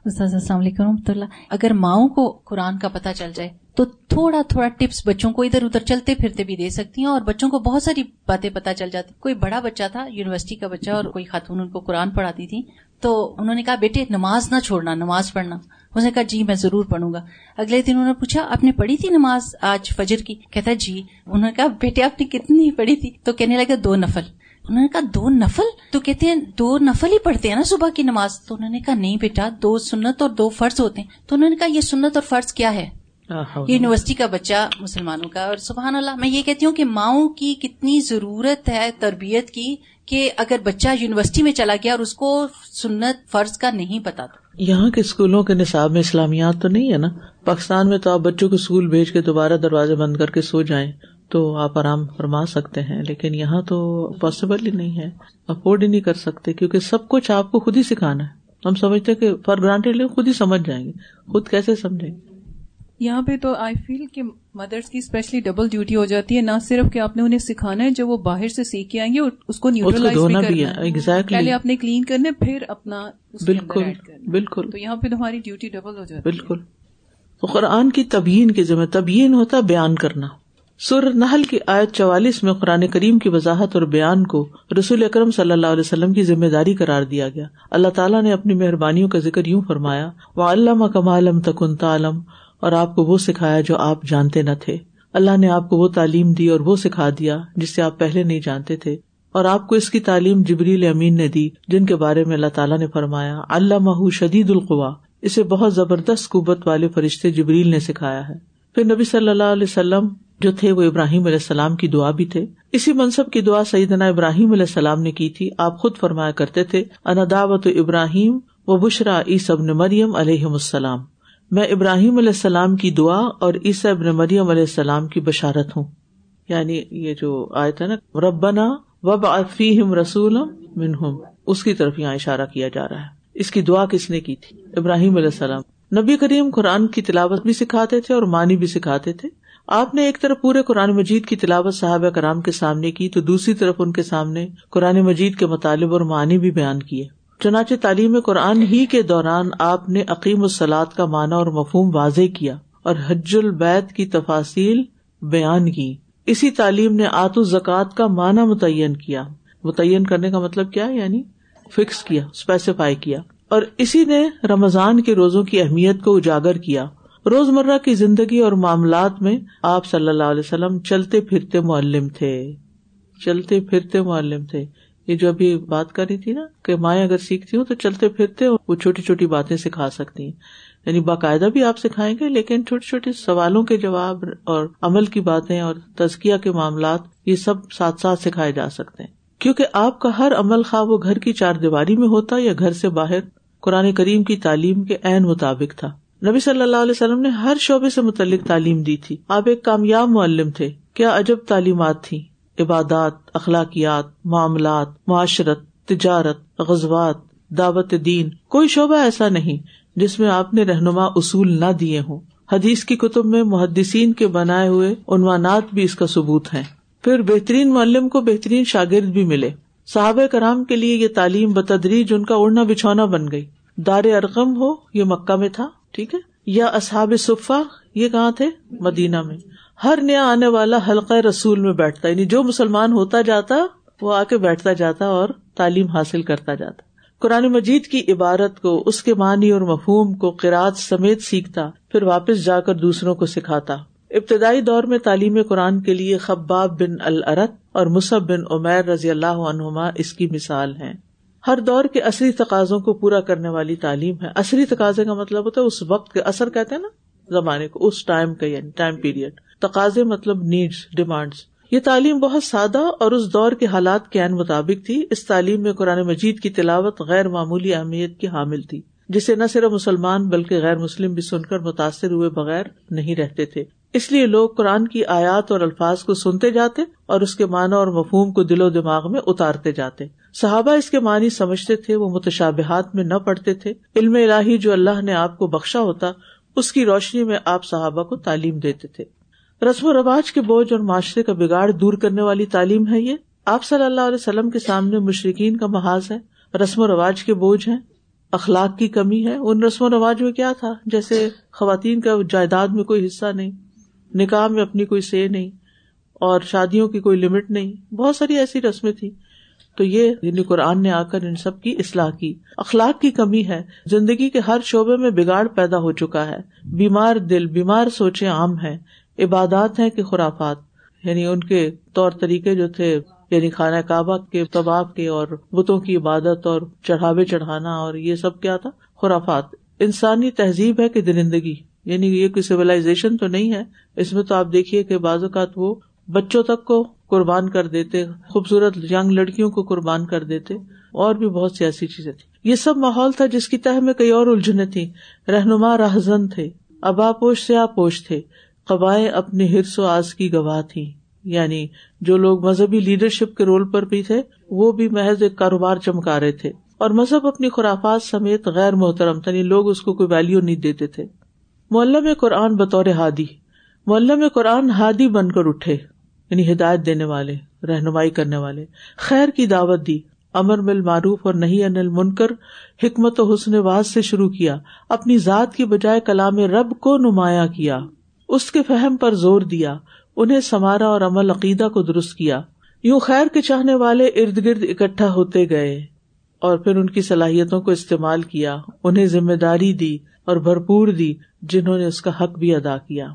السلام علیکم رحمۃ اللہ۔ اگر ماؤں کو قرآن کا پتہ چل جائے تو تھوڑا تھوڑا ٹپس بچوں کو ادھر ادھر چلتے پھرتے بھی دے سکتی ہیں اور بچوں کو بہت ساری باتیں پتہ چل جاتی کوئی بڑا بچہ تھا، یونیورسٹی کا بچہ اور کوئی خاتون ان کو قرآن پڑھاتی تھی تو انہوں نے کہا، بیٹے، نماز نہ چھوڑنا، نماز پڑھنا۔ اس نے کہا جی میں ضرور پڑھوں گا۔ اگلے دن انہوں نے پوچھا، آپ نے پڑھی تھی نماز آج فجر کی؟ کہتا جی۔ انہوں نے کہا، بیٹے، آپ نے کتنی پڑھی تھی؟ تو کہنے لگا، دو نفل۔ انہوں نے کہا، دو نفل؟ تو کہتے ہیں، دو نفل ہی پڑھتے ہیں نا صبح کی نماز۔ تو انہوں نے کہا، نہیں بیٹا، دو سنت اور دو فرض ہوتے ہیں۔ تو انہوں نے کہا، یہ سنت اور فرض کیا ہے؟ یونیورسٹی کا بچہ مسلمانوں کا اور سبحان اللہ میں یہ کہتی ہوں کہ ماؤں کی کتنی ضرورت ہے تربیت کی کہ اگر بچہ یونیورسٹی میں چلا گیا اور اس کو سنت فرض کا نہیں پتا تو یہاں کے اسکولوں کے نصاب میں اسلامیات تو نہیں ہے نا؟ پاکستان میں تو آپ بچوں کو اسکول بھیج کے دوبارہ دروازے بند کر کے سو جائیں تو آپ آرام فرما سکتے ہیں لیکن یہاں تو پاسبل ہی نہیں ہے۔ افورڈ ہی نہیں کر سکتے کیونکہ سب کچھ آپ کو خود ہی سکھانا ہے۔ ہم سمجھتے کہ فار گرانٹیڈ خود ہی سمجھ جائیں گے۔ خود کیسے سمجھیں؟ گے یہاں پہ تو آئی فیل کہ مدرس کی اسپیشلی ڈبل ڈیوٹی ہو جاتی ہے نہ صرف کہ آپ نے انہیں سکھانا ہے جب وہ باہر سے سیکھ کے آئیں گے اور اس کو نیوٹرلائز پہلے آپ نے کلین کرنے پھر اپنا بالکل بالکل۔ تو یہاں پہ تمہاری ڈیوٹی ڈبل ہو جاتی بالکل۔ تو قرآن کی تبیین کی ذمہ تبیین ہوتا بیان کرنا۔ سر نحل کی آیت چوالیس میں قرآن کریم کی وضاحت اور بیان کو رسول اکرم صلی اللہ علیہ وسلم کی ذمہ داری قرار دیا گیا۔ اللہ تعالیٰ نے اپنی مہربانیوں کا ذکر یوں فرمایا وہ علامہ کمالم تکن تعلم اور آپ کو وہ سکھایا جو آپ جانتے نہ تھے۔ اللہ نے آپ کو وہ تعلیم دی اور وہ سکھا دیا جس سے آپ پہلے نہیں جانتے تھے۔ اور آپ کو اس کی تعلیم جبریل امین نے دی، جن کے بارے میں اللہ تعالیٰ نے فرمایا اللہ مح شدید القوا اسے بہت زبردست قوت والے فرشتے جبریل نے سکھایا ہے۔ پھر نبی صلی اللہ علیہ وسلم جو تھے، وہ ابراہیم علیہ السلام کی دعا بھی تھے۔ اسی منصب کی دعا سیدنا ابراہیم علیہ السلام نے کی تھی۔ آپ خود فرمایا کرتے تھے انداوت ابراہیم و بشرا عیسب نے مریم علیہ السلام میں ابراہیم علیہ السلام کی دعا اور عیسیٰ ابن مریم علیہ السلام کی بشارت ہوں۔ یعنی یہ جو آئے تھا نا، ربنا وب فیم رسول منہم۔ اس کی طرف یہاں اشارہ کیا جا رہا ہے۔ اس کی دعا کس نے کی تھی؟ ابراہیم علیہ السلام۔ نبی کریم قرآن کی تلاوت بھی سکھاتے تھے اور مانی بھی سکھاتے تھے۔ آپ نے ایک طرف پورے قرآن مجید کی تلاوت صاحب کرام کے سامنے کی، تو دوسری طرف ان کے سامنے قرآن مجید کے مطالب اور معنی بھی بیان کیے۔ چنانچہ تعلیم قرآن ہی کے دوران آپ نے عقیم السلاد کا معنی اور مفہوم واضح کیا اور حج البید کی تفاصیل بیان کی۔ اسی تعلیم نے آت زکوٰۃ کا معنی متعین کیا۔ متعین کرنے کا مطلب کیا یعنی فکس کیا اسپیسیفائی کیا۔ اور اسی نے رمضان کے روزوں کی اہمیت کو اجاگر کیا۔ روز مرہ کی زندگی اور معاملات میں آپ صلی اللہ علیہ وسلم چلتے پھرتے معلم تھے۔ چلتے پھرتے معلم تھے۔ یہ جو ابھی بات کر رہی تھی نا، کہ مائیں اگر سیکھتی ہوں تو چلتے پھرتے وہ چھوٹی چھوٹی باتیں سکھا سکتی ہیں۔ یعنی باقاعدہ بھی آپ سکھائیں گے، لیکن چھوٹے چھوٹے سوالوں کے جواب اور عمل کی باتیں اور تزکیا کے معاملات، یہ سب ساتھ ساتھ سکھائے جا سکتے ہیں۔ کیونکہ آپ کا ہر عمل خواہ وہ گھر کی چار دیواری میں ہوتا یا گھر سے باہر، قرآن کریم کی تعلیم کے عین مطابق تھا۔ نبی صلی اللہ علیہ وسلم نے ہر شعبے سے متعلق تعلیم دی تھی۔ آپ ایک کامیاب معلم تھے۔ کیا عجب تعلیمات تھی عبادات، اخلاقیات، معاملات، معاشرت، تجارت غزبات دعوت دین، کوئی شعبہ ایسا نہیں جس میں آپ نے رہنما اصول نہ دیے ہوں۔ حدیث کی کتب میں محدثین کے بنائے ہوئے عنوانات بھی اس کا ثبوت ہے پھر بہترین معلم کو بہترین شاگرد بھی ملے۔ صحابہ کرام کے لیے یہ تعلیم بتدریج ان کا اڑنا بچھونا بن گئی۔ دار ارقم ہو، یہ مکہ میں تھا، ٹھیک ہے؟ یا اصحاب صفا یہ کہاں تھے؟ مدینہ میں۔ ہر نیا آنے والا حلقہ رسول میں بیٹھتا یعنی جو مسلمان ہوتا جاتا، وہ آ کے بیٹھتا جاتا اور تعلیم حاصل کرتا جاتا۔ قرآن مجید کی عبارت کو، اس کے معنی اور مفہوم کو قرآد سمیت سیکھتا، پھر واپس جا کر دوسروں کو سکھاتا۔ ابتدائی دور میں تعلیم قرآن کے لیے خباب بن العرت اور مصب بن عمیر رضی اللہ عنہما اس کی مثال ہیں۔ ہر دور کے عصری تقاضوں کو پورا کرنے والی تعلیم ہے۔ عصری تقاضے کا مطلب ہوتا ہے اس وقت کے اثر کہتے ہیں نا، زمانے کو، اس ٹائم کا یعنی ٹائم پیریڈ۔ تقاضے مطلب نیڈس ڈیمانڈس یہ تعلیم بہت سادہ اور اس دور کے حالات کے عین مطابق تھی۔ اس تعلیم میں قرآن مجید کی تلاوت غیر معمولی اہمیت کی حامل تھی، جسے نہ صرف مسلمان بلکہ غیر مسلم بھی سن کر متاثر ہوئے بغیر نہیں رہتے تھے۔ اس لیے لوگ قرآن کی آیات اور الفاظ کو سنتے جاتے اور اس کے معنی اور مفہوم کو دل و دماغ میں اتارتے جاتے۔ صحابہ اس کے معنی سمجھتے تھے، وہ متشابہات میں نہ پڑھتے تھے۔ علم الہی جو اللہ نے آپ کو بخشا ہوتا، اس کی روشنی میں آپ صحابہ کو تعلیم دیتے تھے۔ رسم و رواج کے بوجھ اور معاشرے کا بگاڑ دور کرنے والی تعلیم ہے یہ۔ آپ صلی اللہ علیہ وسلم کے سامنے مشرقین کا محاذ ہے، رسم و رواج کے بوجھ ہے اخلاق کی کمی ہے۔ ان رسم و رواج میں کیا تھا؟ جیسے خواتین کا جائیداد میں کوئی حصہ نہیں، نکاح میں اپنی کوئی سے نہیں، اور شادیوں کی کوئی لمٹ نہیں۔ بہت ساری ایسی رسمیں تھی تو یہ یعنی قرآن نے آ کر ان سب کی اصلاح کی۔ اخلاق کی کمی ہے۔ زندگی کے ہر شعبے میں بگاڑ پیدا ہو چکا ہے۔ بیمار دل، بیمار سوچے عام ہے عبادات ہیں کہ خرافات یعنی ان کے طور طریقے جو تھے یعنی خانہ کعبہ کے طباف کے اور بتوں کی عبادت اور چڑھاوے چڑھانا اور یہ سب کیا تھا؟ خرافات۔ انسانی تہذیب ہے کہ درندگی یعنی یہ کوئی سیولاشن تو نہیں ہے، اس میں تو آپ دیکھیے کہ بعض اوقات وہ بچوں تک کو قربان کر دیتے، خوبصورت ینگ لڑکیوں کو قربان کر دیتے، اور بھی بہت سی ایسی چیزیں تھی یہ سب ماحول تھا جس کی تہ میں کئی اور الجھنے تھی رہنما رہزن تھے ابا پوش سے آپوش تھے۔ قبائیں اپنے ہرس و آس کی گواہ تھی یعنی جو لوگ مذہبی لیڈرشپ کے رول پر بھی تھے، وہ بھی محض ایک کاروبار چمکا رہے تھے۔ اور مذہب اپنی خرافات سمیت غیر محترم تھا یعنی لوگ اس کو کوئی ویلو نہیں دیتے تھے۔ معلم قرآن بطور ہادی۔ معلم قرآن ہادی بن کر اٹھے یعنی ہدایت دینے والے، رہنمائی کرنے والے۔ خیر کی دعوت دی، امر مل معروف اور نہیں انل منکر حکمت و حسن واز سے شروع کیا۔ اپنی ذات کی بجائے کلام رب کو نمایاں کیا۔ اس کے فہم پر زور دیا، انہیں سمارا اور عمل عقیدہ کو درست کیا۔ یوں خیر کے چاہنے والے ارد گرد اکٹھا ہوتے گئے اور پھر ان کی صلاحیتوں کو استعمال کیا، انہیں ذمہ داری دی اور بھرپور دی جنہوں نے اس کا حق بھی ادا کیا۔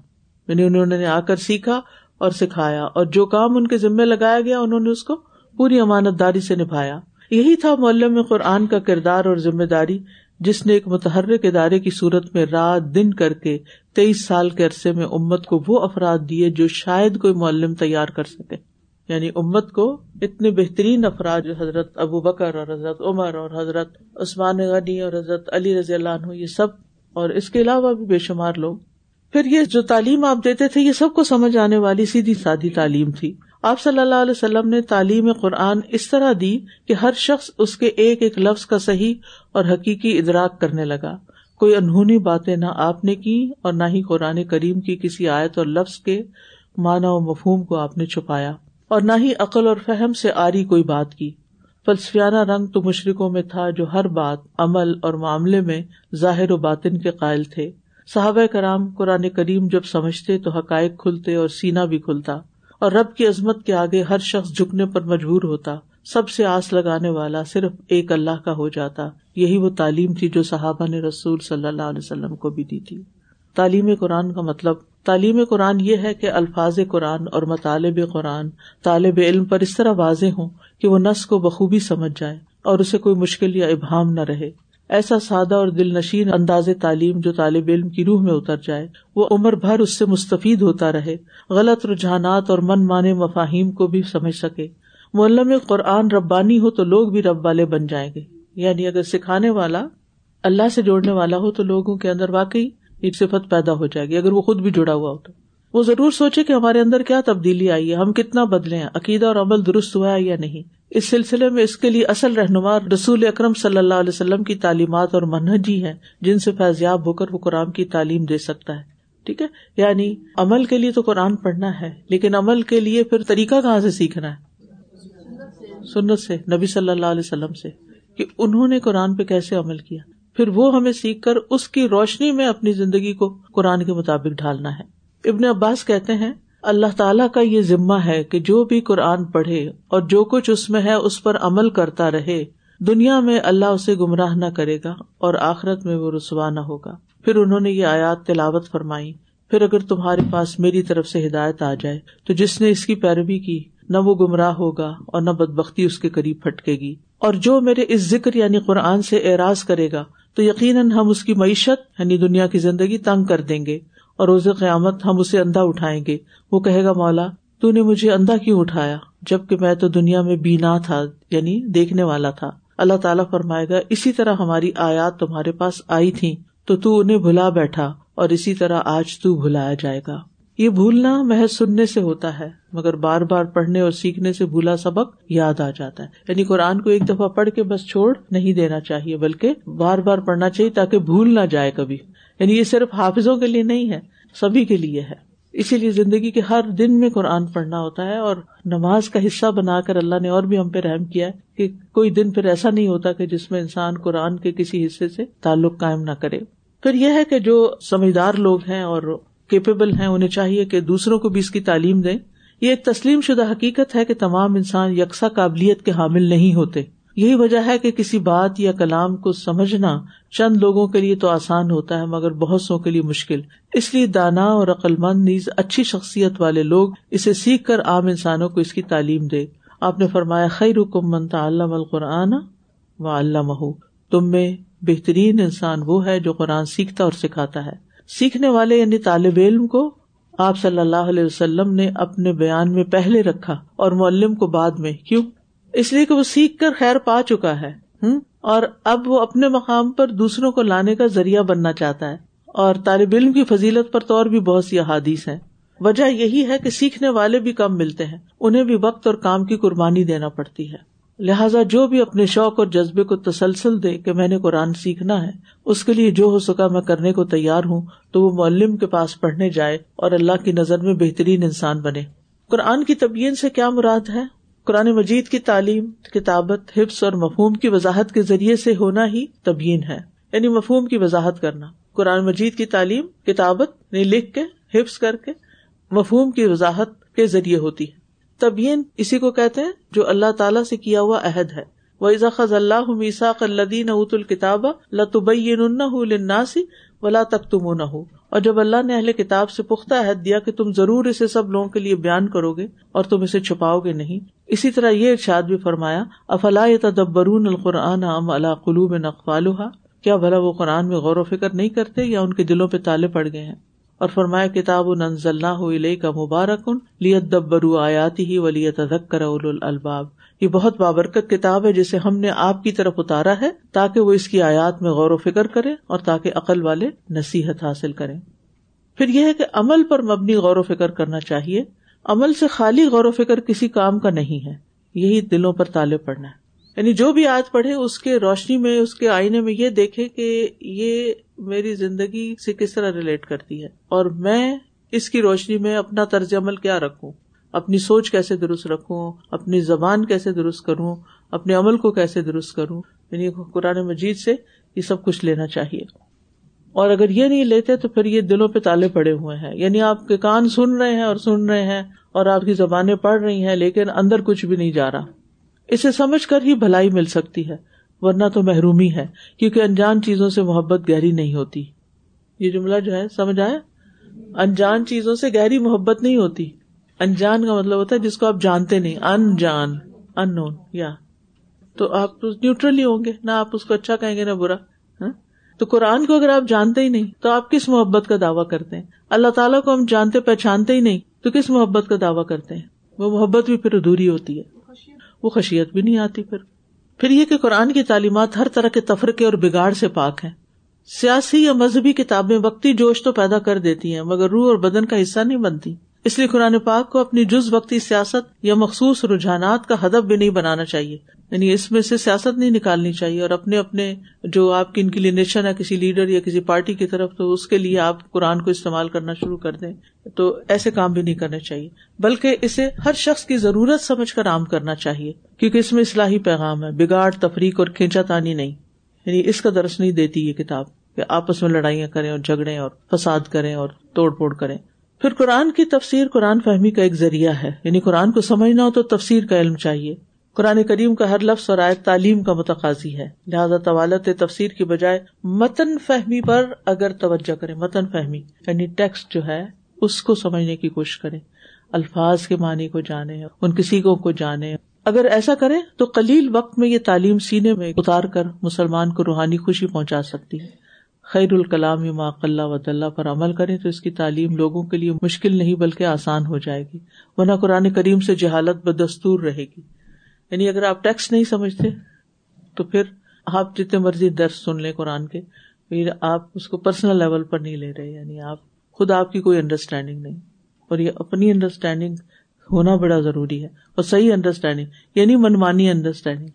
یعنی انہوں نے آ کر سیکھا اور سکھایا اور جو کام ان کے ذمے لگایا گیا، انہوں نے اس کو پوری امانت داری سے نبھایا۔ یہی تھا مولم قرآن کا کردار اور ذمہ داری جس نے ایک متحرک ادارے کی صورت میں رات دن کر کے تیئیس سال کے عرصے میں امت کو وہ افراد دیے جو شاید کوئی معلم تیار کر سکے۔ یعنی امت کو اتنے بہترین افراد جو حضرت ابو بکر اور حضرت عمر اور حضرت عثمان غنی اور حضرت علی رضی اللہ عنہ، یہ سب اور اس کے علاوہ بھی بے شمار لوگ۔ پھر یہ جو تعلیم آپ دیتے تھے، یہ سب کو سمجھ آنے والی سیدھی سادی تعلیم تھی۔ آپ صلی اللہ علیہ وسلم نے تعلیم قرآن اس طرح دی کہ ہر شخص اس کے ایک ایک لفظ کا صحیح اور حقیقی ادراک کرنے لگا۔ کوئی انہونی باتیں نہ آپ نے کی اور نہ ہی قرآن کریم کی کسی آیت اور لفظ کے معنی و مفہوم کو آپ نے چھپایا اور نہ ہی عقل اور فہم سے آری کوئی بات کی۔ فلسفیانہ رنگ تو مشرقوں میں تھا جو ہر بات، عمل اور معاملے میں ظاہر و باطن کے قائل تھے۔ صحابہ کرام قرآن کریم جب سمجھتے تو حقائق کھلتے اور سینا بھی کھلتا۔ اور رب کی عظمت کے آگے ہر شخص جھکنے پر مجبور ہوتا، سب سے آس لگانے والا صرف ایک اللہ کا ہو جاتا۔ یہی وہ تعلیم تھی جو صحابہ نے رسول صلی اللہ علیہ وسلم کو بھی دی تھی۔ تعلیم قرآن کا مطلب تعلیم قرآن یہ ہے کہ الفاظ قرآن اور مطالب قرآن، طالب علم پر اس طرح واضح ہوں کہ وہ نس کو بخوبی سمجھ جائے اور اسے کوئی مشکل یا ابہام نہ رہے۔ ایسا سادہ اور دل نشین انداز تعلیم جو طالب علم کی روح میں اتر جائے۔ وہ عمر بھر اس سے مستفید ہوتا رہے، غلط رجحانات اور من مانے مفاہیم کو بھی سمجھ سکے۔ معلم قرآن ربانی ہو تو لوگ بھی رب والے بن جائیں گے۔ یعنی اگر سکھانے والا اللہ سے جوڑنے والا ہو تو لوگوں کے اندر واقعی ایک صفت پیدا ہو جائے گی، اگر وہ خود بھی جڑا ہوا ہو تو۔ وہ ضرور سوچے کہ ہمارے اندر کیا تبدیلی آئی ہے، ہم کتنا بدلے ہیں، عقیدہ اور عمل درست ہوا ہے یا نہیں؟ اس سلسلے میں اس کے لیے اصل رہنما رسول اکرم صلی اللہ علیہ وسلم کی تعلیمات اور منہج ہی ہے جن سے فیضیاب ہو کر وہ قرآن کی تعلیم دے سکتا ہے۔ ٹھیک ہے؟ یعنی عمل کے لیے تو قرآن پڑھنا ہے، لیکن عمل کے لیے پھر طریقہ کہاں سے سیکھنا ہے؟ سنت سے، نبی صلی اللہ علیہ وسلم سے، کہ انہوں نے قرآن پہ کیسے عمل کیا۔ پھر وہ ہمیں سیکھ کر اس کی روشنی میں اپنی زندگی کو قرآن کے مطابق ڈھالنا ہے۔ ابن عباس کہتے ہیں، اللہ تعالیٰ کا یہ ذمہ ہے کہ جو بھی قرآن پڑھے اور جو کچھ اس میں ہے اس پر عمل کرتا رہے۔ دنیا میں اللہ اسے گمراہ نہ کرے گا اور آخرت میں وہ رسوا نہ ہوگا۔ پھر انہوں نے یہ آیات تلاوت فرمائی پھر اگر تمہارے پاس میری طرف سے ہدایت آ جائے، تو جس نے اس کی پیروی کی، نہ وہ گمراہ ہوگا اور نہ بد بختی اس کے قریب پھٹکے گی۔ اور جو میرے اس ذکر یعنی قرآن سے اعراض کرے گا، تو یقیناً ہم اس کی معیشت یعنی دنیا کی زندگی تنگ کر دیں گے۔ اور روز قیامت ہم اسے اندھا اٹھائیں گے۔ وہ کہے گا، مولا، تو نے مجھے اندھا کیوں اٹھایا؟ جبکہ میں تو دنیا میں بینا تھا یعنی دیکھنے والا تھا۔ اللہ تعالیٰ فرمائے گا، اسی طرح ہماری آیات تمہارے پاس آئی تھی تو تو انہیں بھلا بیٹھا، اور اسی طرح آج تو بھلایا جائے گا۔ یہ بھولنا محض سننے سے ہوتا ہے، مگر بار بار پڑھنے اور سیکھنے سے بھولا سبق یاد آ جاتا ہے۔ یعنی قرآن کو ایک دفعہ پڑھ کے بس چھوڑ نہیں دینا چاہیے، بلکہ بار بار پڑھنا چاہیے تاکہ بھول نہ جائے کبھی۔ یعنی یہ صرف حافظوں کے لیے نہیں ہے، سبھی کے لیے ہے۔ اسی لیے زندگی کے ہر دن میں قرآن پڑھنا ہوتا ہے اور نماز کا حصہ بنا کر اللہ نے اور بھی ہم پہ رحم کیا ہے کہ کوئی دن پھر ایسا نہیں ہوتا کہ جس میں انسان قرآن کے کسی حصے سے تعلق قائم نہ کرے۔ پھر یہ ہے کہ جو سمجھدار لوگ ہیں اور کیپیبل ہیں، انہیں چاہیے کہ دوسروں کو بھی اس کی تعلیم دیں۔ یہ ایک تسلیم شدہ حقیقت ہے کہ تمام انسان یکساں قابلیت کے حامل نہیں ہوتے۔ یہی وجہ ہے کہ کسی بات یا کلام کو سمجھنا چند لوگوں کے لیے تو آسان ہوتا ہے، مگر بہت سو کے لیے مشکل۔ اس لیے دانا اور عقل مند نیز اچھی شخصیت والے لوگ اسے سیکھ کر عام انسانوں کو اس کی تعلیم دے۔ آپ نے فرمایا خیر حکم منتا علام القرآن و علامہ تم میں بہترین انسان وہ ہے جو قرآن سیکھتا اور سکھاتا ہے۔ سیکھنے والے یعنی طالب علم کو آپ صلی اللہ علیہ وسلم نے اپنے بیان میں پہلے رکھا اور معلم کو بعد میں۔ کیوں؟ اس لیے کہ وہ سیکھ کر خیر پا چکا ہے اور اب وہ اپنے مقام پر دوسروں کو لانے کا ذریعہ بننا چاہتا ہے۔ اور طالب علم کی فضیلت پر تو اور بھی بہت سی احادیث ہیں۔ وجہ یہی ہے کہ سیکھنے والے بھی کم ملتے ہیں۔ انہیں بھی وقت اور کام کی قربانی دینا پڑتی ہے۔ لہٰذا جو بھی اپنے شوق اور جذبے کو تسلسل دے کہ میں نے قرآن سیکھنا ہے، اس کے لیے جو ہو سکا میں کرنے کو تیار ہوں تو وہ معلم کے پاس پڑھنے جائے اور اللہ کی نظر میں بہترین انسان بنے۔ قرآن کی طبیعت سے کیا مراد ہے؟ قرآن مجید کی تعلیم، کتابت، حفظ اور مفہوم کی وضاحت کے ذریعے سے ہونا ہی تبیین ہے۔ یعنی مفہوم کی وضاحت کرنا۔ قرآن مجید کی تعلیم، کتابت یعنی لکھ کے، حفظ کر کے مفہوم کی وضاحت کے ذریعے ہوتی ہے۔ تبیین اسی کو کہتے ہیں جو اللہ تعالیٰ سے کیا ہوا عہد ہے۔ وہ خز اللہ میساق الدین ات الکتاب لتبین لناسی ولا تک تم نہ ہو اور جب اللہ نے اہل کتاب سے پختہ عہد دیا کہ تم ضرور اسے سب لوگوں کے لیے بیان کرو گے اور تم اسے چھپاؤ گے نہیں۔ اسی طرح یہ ارشاد بھی فرمایا، افلا تدبرون القرآن ام اللہ قلوب نقوال کیا بھلا وہ قرآن میں غور و فکر نہیں کرتے یا ان کے دلوں پہ تالے پڑ گئے ہیں؟ اور فرمایا، کتاب ننز علیہ کا مبارک لیت دبرو آیاتی ہی ولیت الباب یہ بہت بابرکت کتاب ہے جسے ہم نے آپ کی طرف اتارا ہے تاکہ وہ اس کی آیات میں غور و فکر کرے اور تاکہ عقل والے نصیحت حاصل کریں۔ پھر یہ ہے کہ عمل پر مبنی غور و فکر کرنا چاہیے۔ عمل سے خالی غور و فکر کسی کام کا نہیں ہے۔ یہی دلوں پر تالے پڑنا ہے۔ یعنی جو بھی آج پڑھے، اس کے روشنی میں، اس کے آئینے میں یہ دیکھے کہ یہ میری زندگی سے کس طرح ریلیٹ کرتی ہے؟ اور میں اس کی روشنی میں اپنا طرز عمل کیا رکھوں؟ اپنی سوچ کیسے درست رکھوں؟ اپنی زبان کیسے درست کروں؟ اپنے عمل کو کیسے درست کروں؟ یعنی قرآن مجید سے یہ سب کچھ لینا چاہیے۔ اور اگر یہ نہیں لیتے تو پھر یہ دلوں پہ تالے پڑے ہوئے ہیں۔ یعنی آپ کے کان سن رہے ہیں اور سن رہے ہیں اور آپ کی زبانیں پڑھ رہی ہیں لیکن اندر کچھ بھی نہیں جا رہا۔ اسے سمجھ کر ہی بھلائی مل سکتی ہے۔ ورنہ تو محرومی ہے، کیونکہ انجان چیزوں سے محبت گہری نہیں ہوتی۔ یہ جملہ جو ہے، سمجھ آئے انجان چیزوں سے گہری محبت نہیں ہوتی۔ انجان کا مطلب ہوتا ہے جس کو آپ جانتے نہیں۔ انجان ان نون یا۔ تو آپ نیوٹرل ہی ہوں گے، نہ آپ اس کو اچھا کہیں گے، نہ برا۔ ہاں؟ تو قرآن کو اگر آپ جانتے ہی نہیں، تو آپ کس محبت کا دعویٰ کرتے ہیں؟ اللہ تعالیٰ کو ہم جانتے پہچانتے ہی نہیں، تو کس محبت کا دعویٰ کرتے ہیں؟ وہ محبت بھی پھر ادھوری ہوتی ہے۔ وہ خشیت بھی نہیں آتی پھر۔ پھر یہ کہ قرآن کی تعلیمات ہر طرح کے تفرقے اور بگاڑ سے پاک ہیں۔ سیاسی یا مذہبی کتابیں وقتی جوش تو پیدا کر دیتی ہیں، مگر روح اور بدن کا حصہ نہیں بنتی۔ اس لیے قرآن پاک کو اپنی جز وقتی سیاست یا مخصوص رجحانات کا ہدف بھی نہیں بنانا چاہیے۔ یعنی اس میں سے سیاست نہیں نکالنی چاہیے اور اپنے اپنے جو آپ کی انکلینیشن ہے کسی لیڈر یا کسی پارٹی کی طرف، تو اس کے لیے آپ قرآن کو استعمال کرنا شروع کر دیں۔ تو ایسے کام بھی نہیں کرنے چاہیے۔ بلکہ اسے ہر شخص کی ضرورت سمجھ کر عام کرنا چاہیے۔ کیونکہ اس میں اصلاحی پیغام ہے، بگاڑ، تفریق اور کھینچا تانی نہیں۔ یعنی اس کا درس نہیں دیتی یہ کتاب کہ آپس میں لڑائیاں کریں اور جھگڑے اور فساد کریں اور توڑ پھوڑ کریں۔ پھر قرآن کی تفسیر قرآن فہمی کا ایک ذریعہ ہے۔ یعنی قرآن کو سمجھنا ہو تو تفسیر کا علم چاہیے۔ قرآن کریم کا ہر لفظ اور آیت تعلیم کا متقاضی ہے۔ لہٰذا طوالت تفسیر کی بجائے متن فہمی پر اگر توجہ کرے متن فہمی یعنی ٹیکسٹ جو ہے، اس کو سمجھنے کی کوشش کرے الفاظ کے معنی کو جانے ان کسی کو جانے اگر ایسا کرے تو کلیل وقت میں یہ تعلیم سینے میں اتار کر مسلمان کو روحانی خوشی پہنچا سکتی ہے۔ خیر الکلام اللہ و اللہ پر عمل کریں تو اس کی تعلیم لوگوں کے لیے مشکل نہیں بلکہ آسان ہو جائے گی، ورنہ قرآن کریم سے جہالت بدستور رہے گی۔ یعنی اگر آپ ٹیکسٹ نہیں سمجھتے، تو پھر آپ جتنے مرضی درس سن لیں قرآن کے، پھر آپ اس کو پرسنل لیول پر نہیں لے رہے یعنی آپ خود آپ کی کوئی انڈرسٹینڈنگ نہیں۔ اور یہ اپنی انڈرسٹینڈنگ ہونا بڑا ضروری ہے، اور صحیح انڈرسٹینڈنگ یعنی منمانی انڈرسٹینڈنگ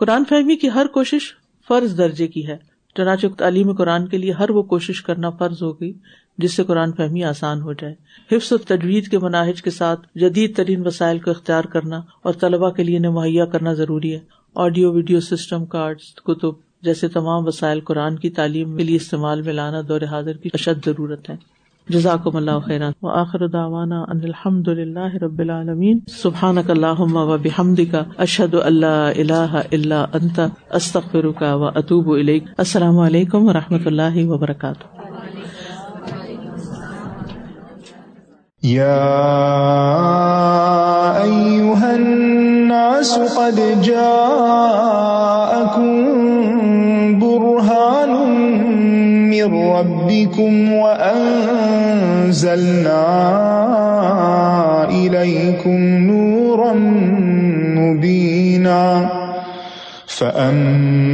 قرآن فہمی کی ہر کوشش فرض درجے کی ہے۔ چنانچہ تعلیم قرآن کے لیے ہر وہ کوشش کرنا فرض ہوگی جس سے قرآن فہمی آسان ہو جائے۔ حفظ و تجوید کے مناہج کے ساتھ جدید ترین وسائل کو اختیار کرنا اور طلبا کے لیے مہیا کرنا ضروری ہے۔ آڈیو، ویڈیو سسٹم کارڈ کتب جیسے تمام وسائل قرآن کی تعلیم کے لیے استعمال میں لانا دور حاضر کی اشد ضرورت ہے۔ جزاکم اللہ خیران و دعوانا ان الحمد للہ رب العالمین. سبحانک اللہم و بحمدک. اشہد اللہ الہ الا انت. استغفرک و اتوب الیک. السلام علیکم و رحمۃ اللہ وبرکاتہ. یا ایوہ الناس قد جاءکم من ربكم وأنزلنا إليكم نورا مبينا فأما